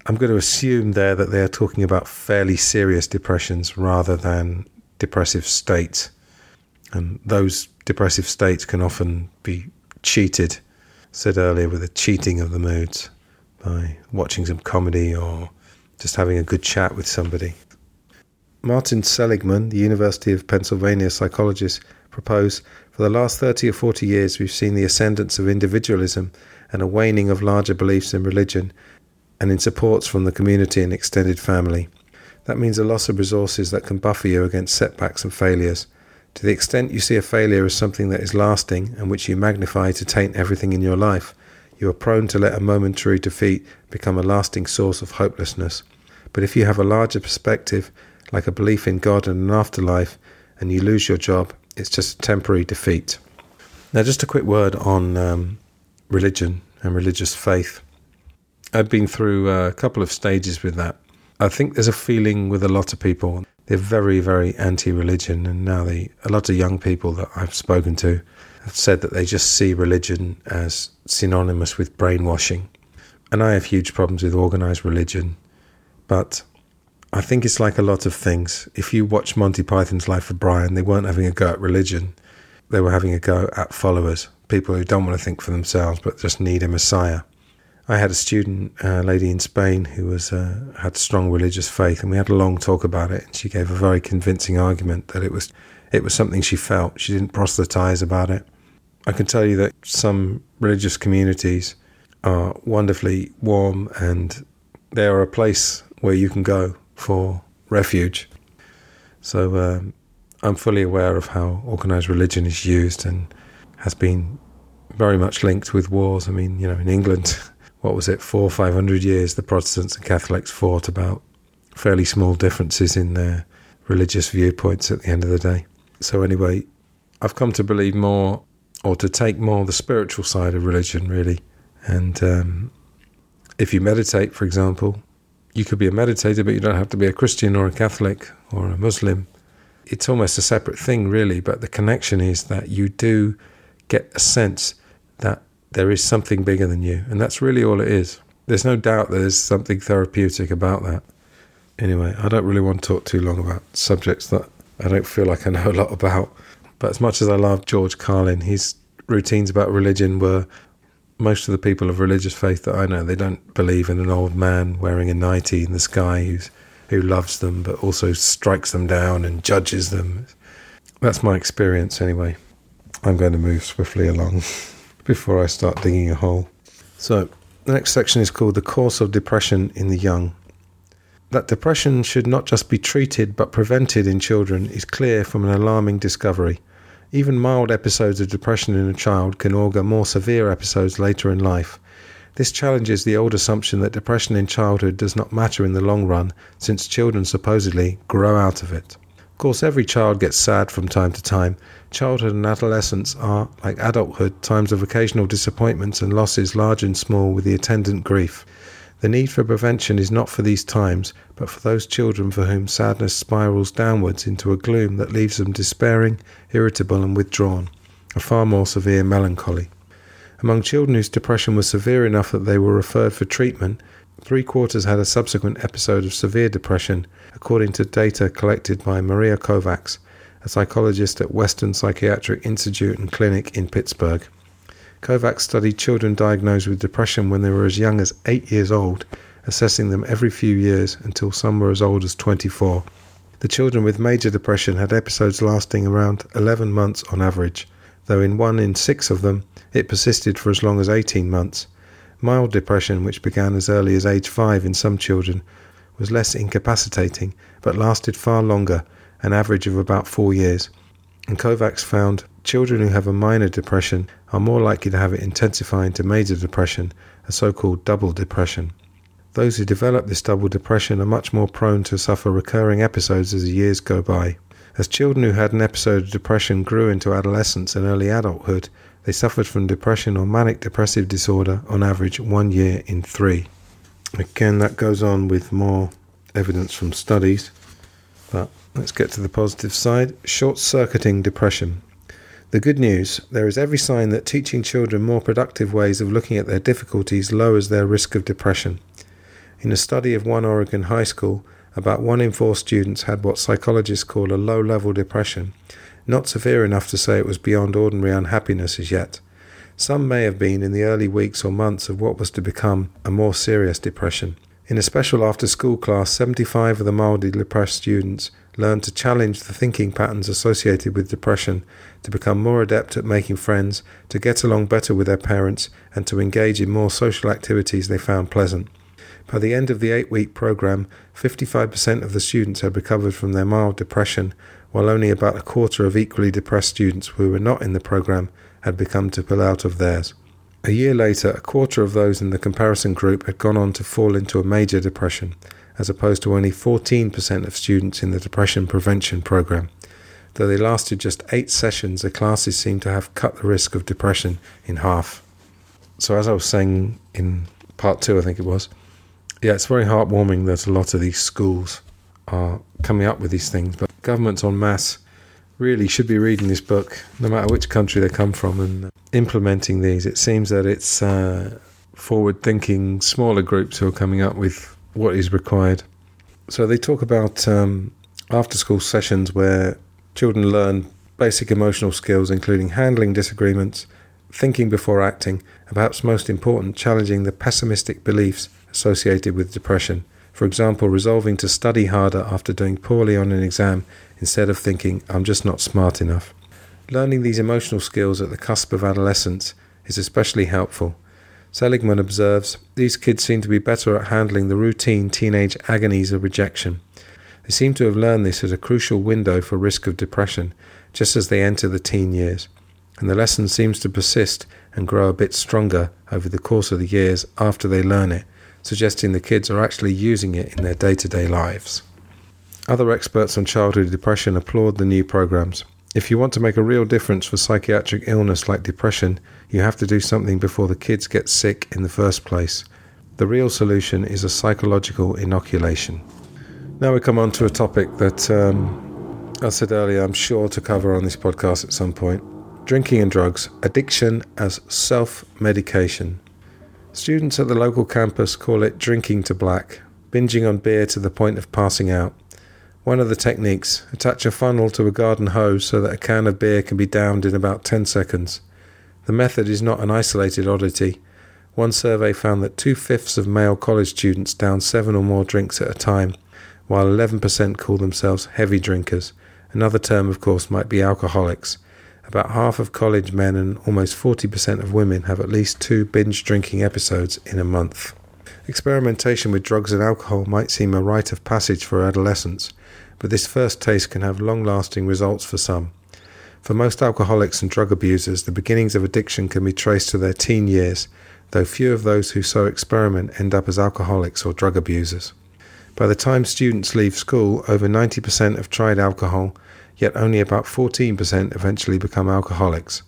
Speaker 1: I'm going to assume there that they are talking about fairly serious depressions rather than depressive states. And those depressive states can often be cheated, said earlier, with the cheating of the moods by watching some comedy or just having a good chat with somebody. Martin Seligman, the University of Pennsylvania psychologist, proposed for the last 30 or 40 years we've seen the ascendance of individualism and a waning of larger beliefs in religion and in supports from the community and extended family. That means a loss of resources that can buffer you against setbacks and failures. To the extent you see a failure as something that is lasting and which you magnify to taint everything in your life, you are prone to let a momentary defeat become a lasting source of hopelessness. But if you have a larger perspective, like a belief in God and an afterlife, and you lose your job, it's just a temporary defeat. Now, just a quick word on um, religion and religious faith. I've been through a couple of stages with that. I think there's a feeling with a lot of people they're very, very anti-religion, and now they a lot of young people that I've spoken to have said that they just see religion as synonymous with brainwashing. And I have huge problems with organized religion, but I think it's like a lot of things. If you watch Monty Python's Life of Brian, they weren't having a go at religion; they were having a go at followers, people who don't want to think for themselves but just need a messiah. I had a student, a lady in Spain, who was uh, had strong religious faith, and we had a long talk about it. And she gave a very convincing argument that it was it was something she felt. She didn't proselytize about it. I can tell you that some religious communities are wonderfully warm, and they are a place where you can go for refuge. So um, I'm fully aware of how organized religion is used and has been very much linked with wars. I mean, you know, in England. (laughs) what was it, four or five hundred years, the Protestants and Catholics fought about fairly small differences in their religious viewpoints at the end of the day. So, anyway, I've come to believe more or to take more the spiritual side of religion, really. And um, if you meditate, for example, you could be a meditator, but you don't have to be a Christian or a Catholic or a Muslim. It's almost a separate thing, really, but the connection is that you do get a sense that there is something bigger than you. And that's really all it is. There's no doubt there's something therapeutic about that. Anyway, I don't really want to talk too long about subjects that I don't feel like I know a lot about. But as much as I love George Carlin, his routines about religion were most of the people of religious faith that I know, they don't believe in an old man wearing a nightie in the sky who's, who loves them but also strikes them down and judges them. That's my experience anyway. I'm going to move swiftly along. (laughs) before I start digging a hole. So, the next section is called The Course of Depression in the Young. That depression should not just be treated but prevented in children is clear from an alarming discovery. Even mild episodes of depression in a child can augur more severe episodes later in life. This challenges the old assumption that depression in childhood does not matter in the long run, since children supposedly grow out of it. Of course, every child gets sad from time to time, Childhood and adolescence are, like adulthood, times of occasional disappointments and losses, large and small, with the attendant grief. The need for prevention is not for these times, but for those children for whom sadness spirals downwards into a gloom that leaves them despairing, irritable, and withdrawn, a far more severe melancholy. Among children whose depression was severe enough that they were referred for treatment, three quarters had a subsequent episode of severe depression, according to data collected by Maria Kovacs, a psychologist at Western Psychiatric Institute and Clinic in Pittsburgh. Kovacs studied children diagnosed with depression when they were as young as eight years old, assessing them every few years until some were as old as 24. The children with major depression had episodes lasting around 11 months on average, though in one in six of them it persisted for as long as 18 months. Mild depression, which began as early as age 5 in some children, was less incapacitating but lasted far longer, an average of about four years. And Kovacs found children who have a minor depression are more likely to have it intensify into major depression, a so called double depression. Those who develop this double depression are much more prone to suffer recurring episodes as the years go by. As children who had an episode of depression grew into adolescence and early adulthood, they suffered from depression or manic depressive disorder on average one year in three. Again, that goes on with more evidence from studies, but let's get to the positive side short circuiting depression. The good news there is every sign that teaching children more productive ways of looking at their difficulties lowers their risk of depression. In a study of one Oregon high school, about one in four students had what psychologists call a low level depression, not severe enough to say it was beyond ordinary unhappiness as yet. Some may have been in the early weeks or months of what was to become a more serious depression. In a special after school class, 75 of the mildly depressed students learned to challenge the thinking patterns associated with depression, to become more adept at making friends, to get along better with their parents, and to engage in more social activities they found pleasant. By the end of the eight week program, 55% of the students had recovered from their mild depression, while only about a quarter of equally depressed students who were not in the program had begun to pull out of theirs. A year later, a quarter of those in the comparison group had gone on to fall into a major depression, as opposed to only 14% of students in the depression prevention program. Though they lasted just eight sessions, the classes seemed to have cut the risk of depression in half. So, as I was saying in part two, I think it was, yeah, it's very heartwarming that a lot of these schools are coming up with these things, but governments en masse really should be reading this book, no matter which country they come from, and implementing these. It seems that it's uh, forward thinking, smaller groups who are coming up with what is required. So they talk about um, after school sessions where children learn basic emotional skills, including handling disagreements, thinking before acting, and perhaps most important, challenging the pessimistic beliefs associated with depression. For example, resolving to study harder after doing poorly on an exam instead of thinking, I'm just not smart enough. Learning these emotional skills at the cusp of adolescence is especially helpful Seligman observes these kids seem to be better at handling the routine teenage agonies of rejection. They seem to have learned this as a crucial window for risk of depression, just as they enter the teen years, and the lesson seems to persist and grow a bit stronger over the course of the years after they learn it, suggesting the kids are actually using it in their day to day lives. Other experts on childhood depression applaud the new programs. If you want to make a real difference for psychiatric illness like depression, you have to do something before the kids get sick in the first place. The real solution is a psychological inoculation. Now we come on to a topic that um, I said earlier, I'm sure to cover on this podcast at some point drinking and drugs, addiction as self medication. Students at the local campus call it drinking to black, binging on beer to the point of passing out. One of the techniques attach a funnel to a garden hose so that a can of beer can be downed in about 10 seconds. The method is not an isolated oddity. One survey found that two fifths of male college students down seven or more drinks at a time, while 11% call themselves heavy drinkers. Another term, of course, might be alcoholics. About half of college men and almost 40% of women have at least two binge drinking episodes in a month. Experimentation with drugs and alcohol might seem a rite of passage for adolescents, but this first taste can have long lasting results for some. For most alcoholics and drug abusers, the beginnings of addiction can be traced to their teen years, though few of those who so experiment end up as alcoholics or drug abusers. By the time students leave school, over 90% have tried alcohol, yet only about 14% eventually become alcoholics.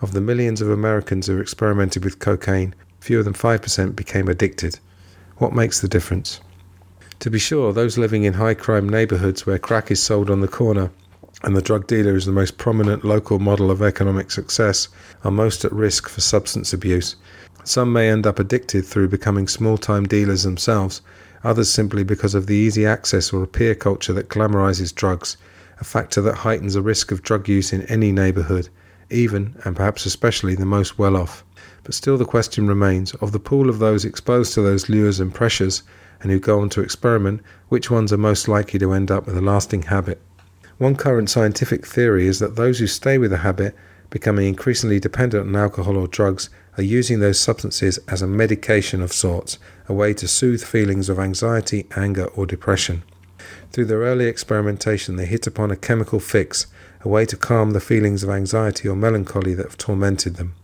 Speaker 1: Of the millions of Americans who experimented with cocaine, fewer than 5% became addicted. What makes the difference? To be sure, those living in high crime neighborhoods where crack is sold on the corner and the drug dealer is the most prominent local model of economic success, are most at risk for substance abuse. Some may end up addicted through becoming small time dealers themselves, others simply because of the easy access or a peer culture that glamorizes drugs, a factor that heightens the risk of drug use in any neighbourhood, even and perhaps especially the most well off. But still, the question remains of the pool of those exposed to those lures and pressures and who go on to experiment, which ones are most likely to end up with a lasting habit? One current scientific theory is that those who stay with a habit, becoming increasingly dependent on alcohol or drugs, are using those substances as a medication of sorts, a way to soothe feelings of anxiety, anger, or depression. Through their early experimentation, they hit upon a chemical fix, a way to calm the feelings of anxiety or melancholy that have tormented them.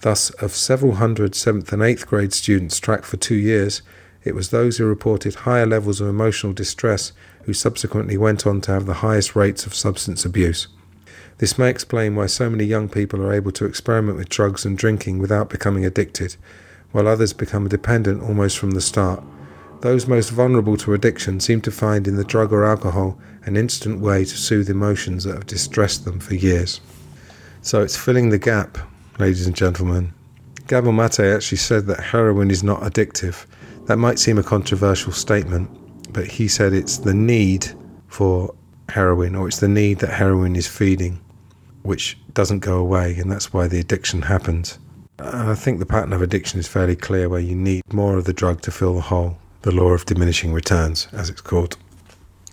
Speaker 1: Thus, of several hundred seventh and 8th grade students tracked for two years, it was those who reported higher levels of emotional distress who subsequently went on to have the highest rates of substance abuse. This may explain why so many young people are able to experiment with drugs and drinking without becoming addicted, while others become dependent almost from the start. Those most vulnerable to addiction seem to find in the drug or alcohol an instant way to soothe emotions that have distressed them for years. So it's filling the gap, ladies and gentlemen. Gabor Mate actually said that heroin is not addictive. That might seem a controversial statement, but he said it's the need for heroin or it's the need that heroin is feeding which doesn't go away, and that's why the addiction happens. I think the pattern of addiction is fairly clear where you need more of the drug to fill the hole, the law of diminishing returns, as it's called.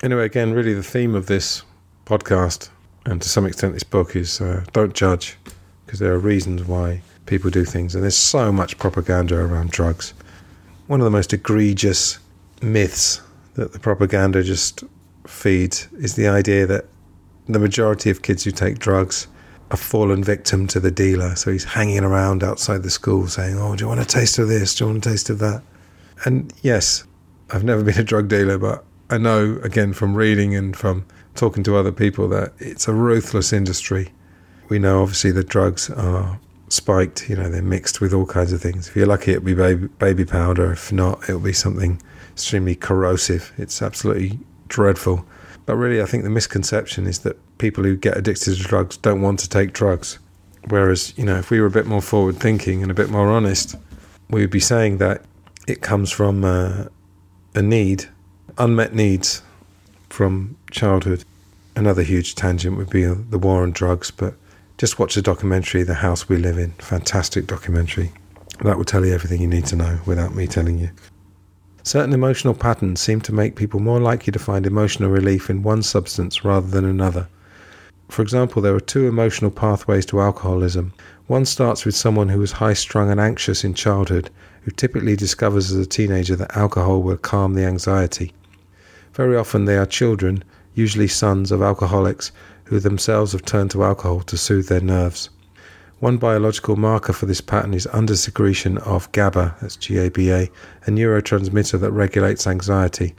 Speaker 1: Anyway, again, really the theme of this podcast, and to some extent this book, is uh, don't judge, because there are reasons why people do things, and there's so much propaganda around drugs. One of the most egregious myths that the propaganda just feeds is the idea that the majority of kids who take drugs are fallen victim to the dealer. So he's hanging around outside the school saying, Oh, do you want a taste of this? Do you want a taste of that? And yes, I've never been a drug dealer, but I know, again, from reading and from talking to other people, that it's a ruthless industry. We know, obviously, that drugs are spiked, you know, they're mixed with all kinds of things. If you're lucky, it'll be baby, baby powder. If not, it'll be something extremely corrosive. It's absolutely dreadful. But really, I think the misconception is that people who get addicted to drugs don't want to take drugs. Whereas, you know, if we were a bit more forward thinking and a bit more honest, we would be saying that it comes from uh, a need, unmet needs from childhood. Another huge tangent would be the war on drugs, but just watch the documentary, The House We Live In. Fantastic documentary. That will tell you everything you need to know without me telling you. Certain emotional patterns seem to make people more likely to find emotional relief in one substance rather than another. For example, there are two emotional pathways to alcoholism. One starts with someone who was high strung and anxious in childhood, who typically discovers as a teenager that alcohol will calm the anxiety. Very often they are children, usually sons of alcoholics, who themselves have turned to alcohol to soothe their nerves. One biological marker for this pattern is undersecretion of GABA, that's GABA, a neurotransmitter that regulates anxiety.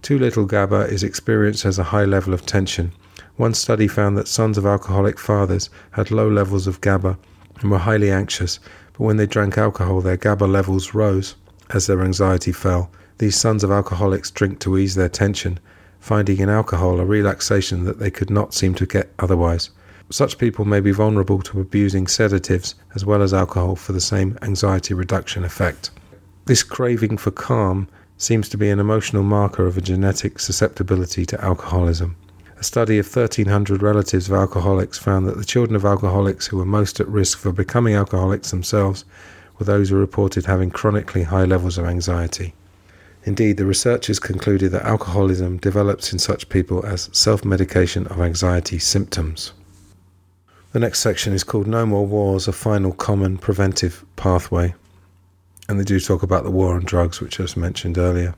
Speaker 1: Too little GABA is experienced as a high level of tension. One study found that sons of alcoholic fathers had low levels of GABA and were highly anxious, but when they drank alcohol, their GABA levels rose as their anxiety fell. These sons of alcoholics drink to ease their tension, finding in alcohol a relaxation that they could not seem to get otherwise. Such people may be vulnerable to abusing sedatives as well as alcohol for the same anxiety reduction effect. This craving for calm seems to be an emotional marker of a genetic susceptibility to alcoholism. A study of 1,300 relatives of alcoholics found that the children of alcoholics who were most at risk for becoming alcoholics themselves were those who reported having chronically high levels of anxiety. Indeed, the researchers concluded that alcoholism develops in such people as self medication of anxiety symptoms. The next section is called No More Wars, a final common preventive pathway. And they do talk about the war on drugs, which I mentioned earlier.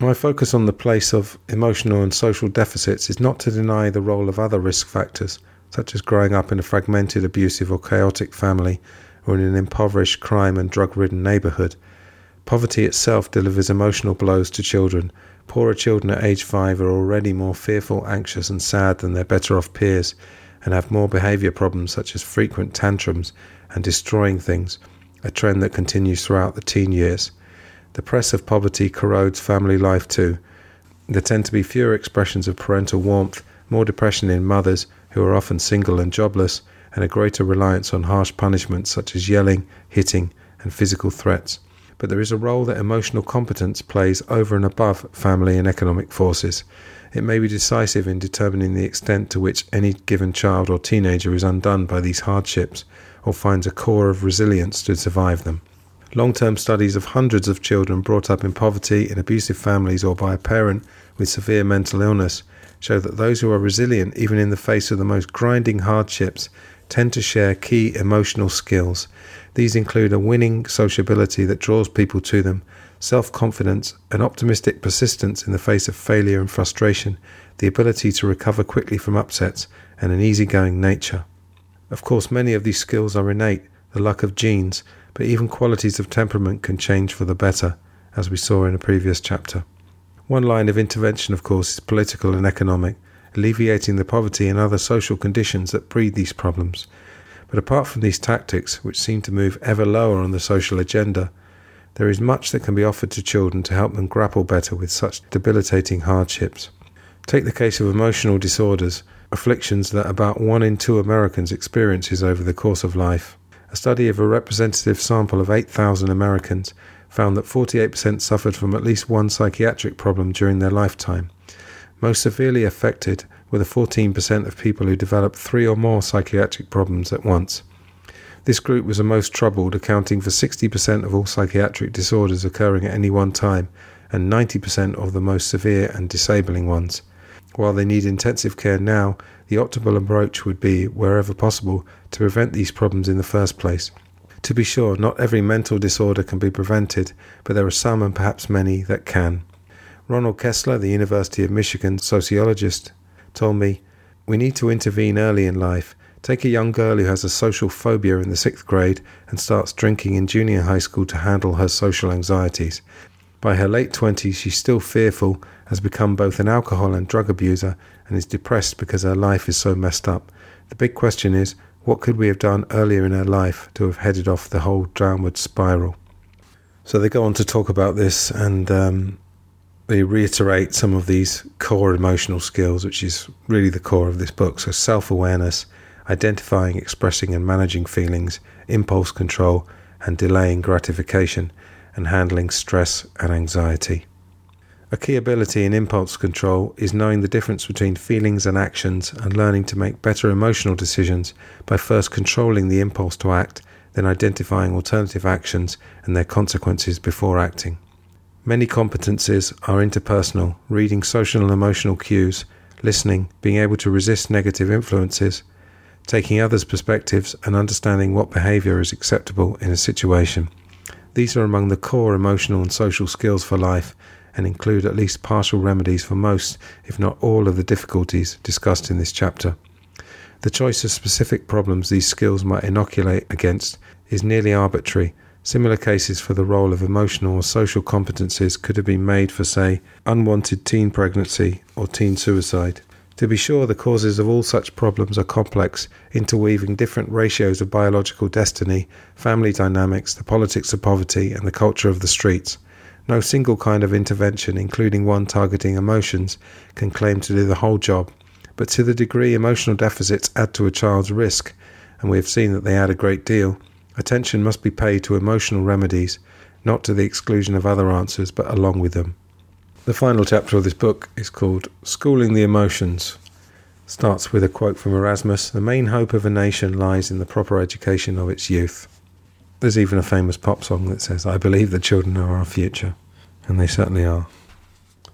Speaker 1: My focus on the place of emotional and social deficits is not to deny the role of other risk factors, such as growing up in a fragmented, abusive, or chaotic family, or in an impoverished, crime and drug ridden neighbourhood. Poverty itself delivers emotional blows to children. Poorer children at age five are already more fearful, anxious, and sad than their better off peers and have more behavior problems such as frequent tantrums and destroying things, a trend that continues throughout the teen years. The press of poverty corrodes family life too. There tend to be fewer expressions of parental warmth, more depression in mothers who are often single and jobless, and a greater reliance on harsh punishments such as yelling, hitting, and physical threats. But there is a role that emotional competence plays over and above family and economic forces. It may be decisive in determining the extent to which any given child or teenager is undone by these hardships or finds a core of resilience to survive them. Long term studies of hundreds of children brought up in poverty, in abusive families, or by a parent with severe mental illness show that those who are resilient, even in the face of the most grinding hardships, tend to share key emotional skills. These include a winning sociability that draws people to them, self confidence, an optimistic persistence in the face of failure and frustration, the ability to recover quickly from upsets, and an easygoing nature. Of course, many of these skills are innate, the luck of genes, but even qualities of temperament can change for the better, as we saw in a previous chapter. One line of intervention, of course, is political and economic, alleviating the poverty and other social conditions that breed these problems. But apart from these tactics, which seem to move ever lower on the social agenda, there is much that can be offered to children to help them grapple better with such debilitating hardships. Take the case of emotional disorders, afflictions that about one in two Americans experiences over the course of life. A study of a representative sample of 8,000 Americans found that 48% suffered from at least one psychiatric problem during their lifetime. Most severely affected were the 14% of people who developed three or more psychiatric problems at once. This group was the most troubled, accounting for 60% of all psychiatric disorders occurring at any one time and 90% of the most severe and disabling ones. While they need intensive care now, the optimal approach would be, wherever possible, to prevent these problems in the first place. To be sure, not every mental disorder can be prevented, but there are some and perhaps many that can. Ronald Kessler, the University of Michigan sociologist, told me, We need to intervene early in life Take a young girl who has a social phobia in the sixth grade and starts drinking in junior high school to handle her social anxieties. By her late 20s, she's still fearful, has become both an alcohol and drug abuser, and is depressed because her life is so messed up. The big question is what could we have done earlier in her life to have headed off the whole downward spiral? So they go on to talk about this and um, they reiterate some of these core emotional skills, which is really the core of this book. So self awareness, identifying, expressing, and managing feelings, impulse control, and delaying gratification, and handling stress and anxiety. A key ability in impulse control is knowing the difference between feelings and actions and learning to make better emotional decisions by first controlling the impulse to act, then identifying alternative actions and their consequences before acting. Many competencies are interpersonal, reading social and emotional cues, listening, being able to resist negative influences, taking others' perspectives, and understanding what behavior is acceptable in a situation. These are among the core emotional and social skills for life and include at least partial remedies for most, if not all, of the difficulties discussed in this chapter. The choice of specific problems these skills might inoculate against is nearly arbitrary. Similar cases for the role of emotional or social competencies could have been made for, say, unwanted teen pregnancy or teen suicide. To be sure, the causes of all such problems are complex, interweaving different ratios of biological destiny, family dynamics, the politics of poverty, and the culture of the streets. No single kind of intervention, including one targeting emotions, can claim to do the whole job. But to the degree emotional deficits add to a child's risk, and we have seen that they add a great deal, attention must be paid to emotional remedies, not to the exclusion of other answers, but along with them. The final chapter of this book is called Schooling the Emotions. Starts with a quote from Erasmus The main hope of a nation lies in the proper education of its youth. There's even a famous pop song that says, I believe the children are our future. And they certainly are.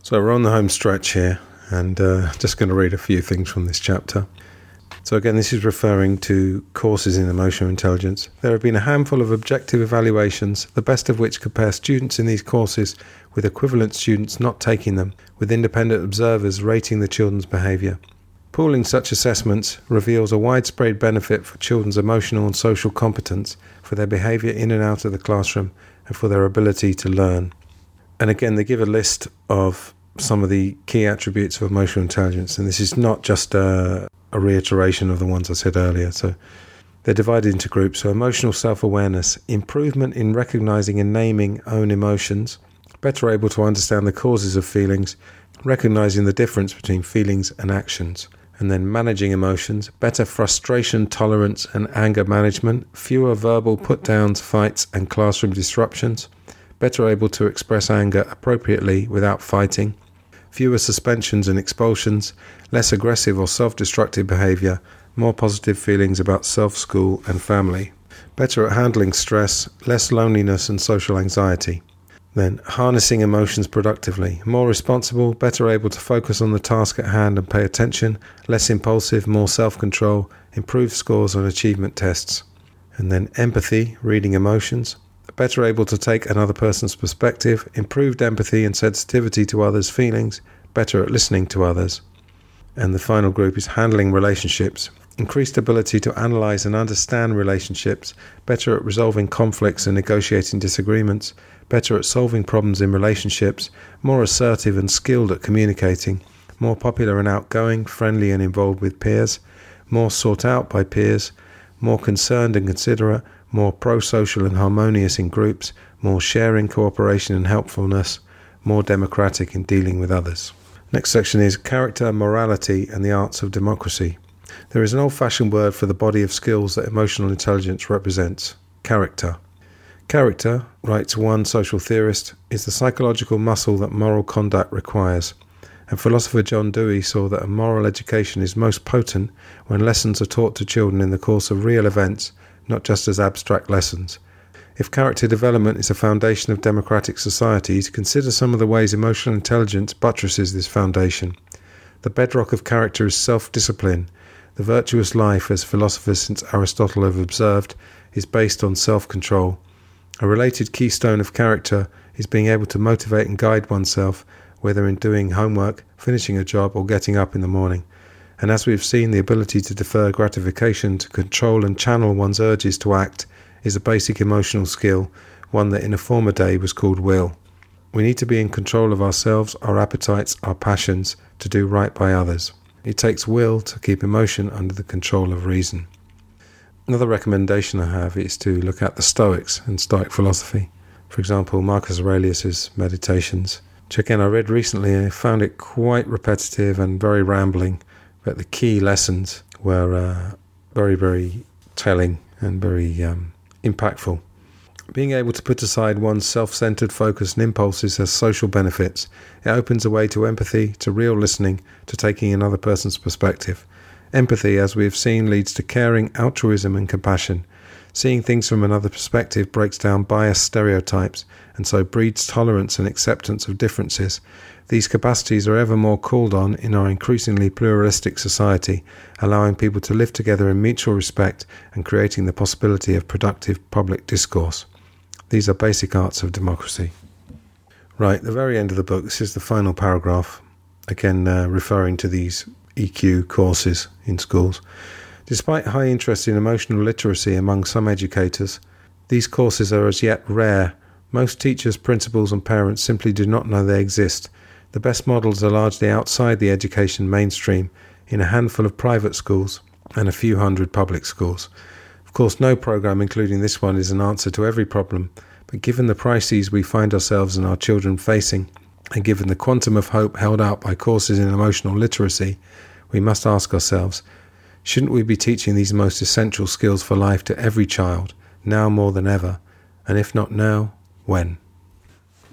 Speaker 1: So we're on the home stretch here, and uh, just going to read a few things from this chapter. So, again, this is referring to courses in emotional intelligence. There have been a handful of objective evaluations, the best of which compare students in these courses with equivalent students not taking them, with independent observers rating the children's behaviour. Pooling such assessments reveals a widespread benefit for children's emotional and social competence, for their behaviour in and out of the classroom, and for their ability to learn. And again, they give a list of some of the key attributes of emotional intelligence, and this is not just a, a reiteration of the ones I said earlier. So they're divided into groups. So emotional self awareness, improvement in recognizing and naming own emotions, better able to understand the causes of feelings, recognizing the difference between feelings and actions. And then managing emotions, better frustration tolerance and anger management, fewer verbal put downs, fights, and classroom disruptions, better able to express anger appropriately without fighting, fewer suspensions and expulsions, less aggressive or self destructive behavior, more positive feelings about self, school, and family, better at handling stress, less loneliness and social anxiety. Then, harnessing emotions productively, more responsible, better able to focus on the task at hand and pay attention, less impulsive, more self control, improved scores on achievement tests. And then, empathy, reading emotions, better able to take another person's perspective, improved empathy and sensitivity to others' feelings, better at listening to others. And the final group is handling relationships, increased ability to analyze and understand relationships, better at resolving conflicts and negotiating disagreements, better at solving problems in relationships, more assertive and skilled at communicating, more popular and outgoing, friendly and involved with peers, more sought out by peers, more concerned and considerate, more pro social and harmonious in groups, more sharing, cooperation, and helpfulness, more democratic in dealing with others. Next section is character, morality, and the arts of democracy. There is an old fashioned word for the body of skills that emotional intelligence represents character. Character, writes one social theorist, is the psychological muscle that moral conduct requires. And philosopher John Dewey saw that a moral education is most potent when lessons are taught to children in the course of real events, not just as abstract lessons. If character development is a foundation of democratic societies, consider some of the ways emotional intelligence buttresses this foundation. The bedrock of character is self discipline. The virtuous life, as philosophers since Aristotle have observed, is based on self control. A related keystone of character is being able to motivate and guide oneself, whether in doing homework, finishing a job, or getting up in the morning. And as we've seen, the ability to defer gratification, to control and channel one's urges to act, is a basic emotional skill, one that in a former day was called will. We need to be in control of ourselves, our appetites, our passions, to do right by others. It takes will to keep emotion under the control of reason. Another recommendation I have is to look at the Stoics and Stoic philosophy. For example, Marcus Aurelius' Meditations, which again I read recently and found it quite repetitive and very rambling, but the key lessons were uh, very, very telling and very um, impactful. Being able to put aside one's self centered focus and impulses has social benefits. It opens a way to empathy, to real listening, to taking another person's perspective. Empathy, as we have seen, leads to caring, altruism, and compassion. Seeing things from another perspective breaks down biased stereotypes and so breeds tolerance and acceptance of differences. These capacities are ever more called on in our increasingly pluralistic society, allowing people to live together in mutual respect and creating the possibility of productive public discourse. These are basic arts of democracy. Right, the very end of the book, this is the final paragraph, again uh, referring to these EQ courses in schools. Despite high interest in emotional literacy among some educators, these courses are as yet rare. Most teachers, principals, and parents simply do not know they exist. The best models are largely outside the education mainstream, in a handful of private schools and a few hundred public schools. Of course, no program, including this one, is an answer to every problem, but given the crises we find ourselves and our children facing, and given the quantum of hope held out by courses in emotional literacy, we must ask ourselves shouldn't we be teaching these most essential skills for life to every child, now more than ever? And if not now, when?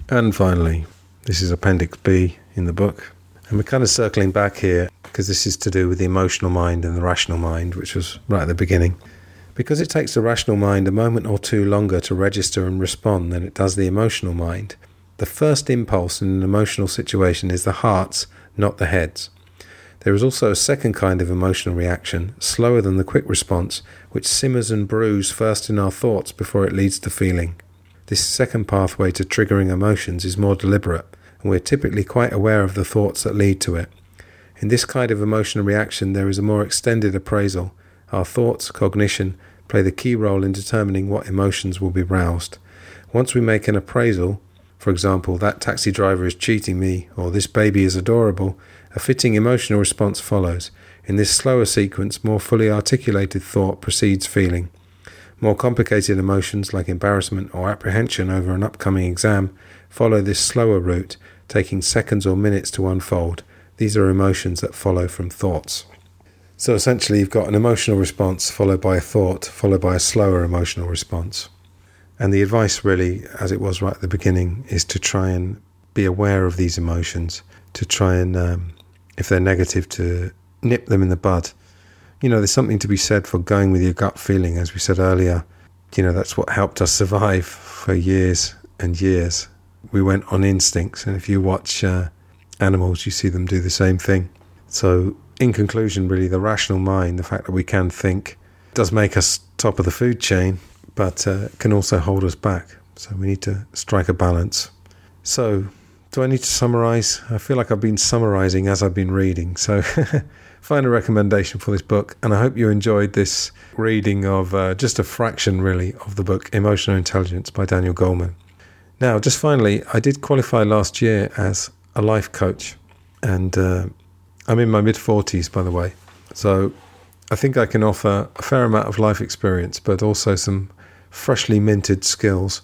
Speaker 1: And finally, this is Appendix B in the book. And we're kind of circling back here because this is to do with the emotional mind and the rational mind, which was right at the beginning. Because it takes the rational mind a moment or two longer to register and respond than it does the emotional mind, the first impulse in an emotional situation is the heart's, not the head's. There is also a second kind of emotional reaction, slower than the quick response, which simmers and brews first in our thoughts before it leads to feeling. This second pathway to triggering emotions is more deliberate, and we're typically quite aware of the thoughts that lead to it. In this kind of emotional reaction, there is a more extended appraisal. Our thoughts, cognition, play the key role in determining what emotions will be roused. Once we make an appraisal, for example, that taxi driver is cheating me, or this baby is adorable, a fitting emotional response follows. In this slower sequence, more fully articulated thought precedes feeling. More complicated emotions like embarrassment or apprehension over an upcoming exam follow this slower route, taking seconds or minutes to unfold. These are emotions that follow from thoughts. So essentially, you've got an emotional response followed by a thought, followed by a slower emotional response. And the advice, really, as it was right at the beginning, is to try and be aware of these emotions, to try and, um, if they're negative, to nip them in the bud. You know, there's something to be said for going with your gut feeling, as we said earlier. You know, that's what helped us survive for years and years. We went on instincts, and if you watch uh, animals, you see them do the same thing. So, in conclusion, really, the rational mind, the fact that we can think, does make us top of the food chain, but uh, can also hold us back. So, we need to strike a balance. So, do I need to summarize? I feel like I've been summarizing as I've been reading. So, (laughs) final recommendation for this book, and I hope you enjoyed this reading of uh, just a fraction, really, of the book Emotional Intelligence by Daniel Goleman. Now, just finally, I did qualify last year as a life coach, and uh, I'm in my mid 40s, by the way. So I think I can offer a fair amount of life experience, but also some freshly minted skills.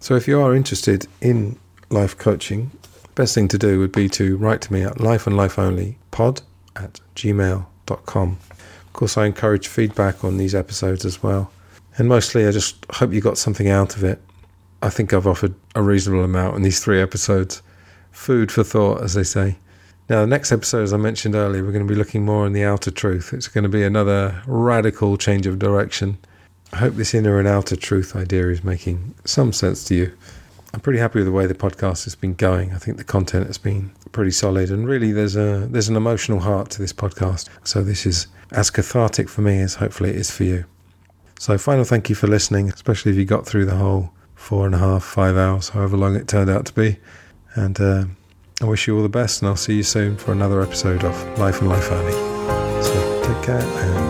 Speaker 1: So if you are interested in life coaching, best thing to do would be to write to me at lifeandlifeonlypod and life only pod at gmail.com. Of course, I encourage feedback on these episodes as well. And mostly, I just hope you got something out of it. I think I've offered a reasonable amount in these three episodes. Food for thought, as they say. Now, the next episode, as I mentioned earlier, we're going to be looking more on the outer truth. It's going to be another radical change of direction. I hope this inner and outer truth idea is making some sense to you. I'm pretty happy with the way the podcast has been going. I think the content has been pretty solid, and really, there's a there's an emotional heart to this podcast. So this is as cathartic for me as hopefully it is for you. So, final thank you for listening, especially if you got through the whole four and a half, five hours, however long it turned out to be. And uh, I wish you all the best, and I'll see you soon for another episode of Life and Life Only. So, take care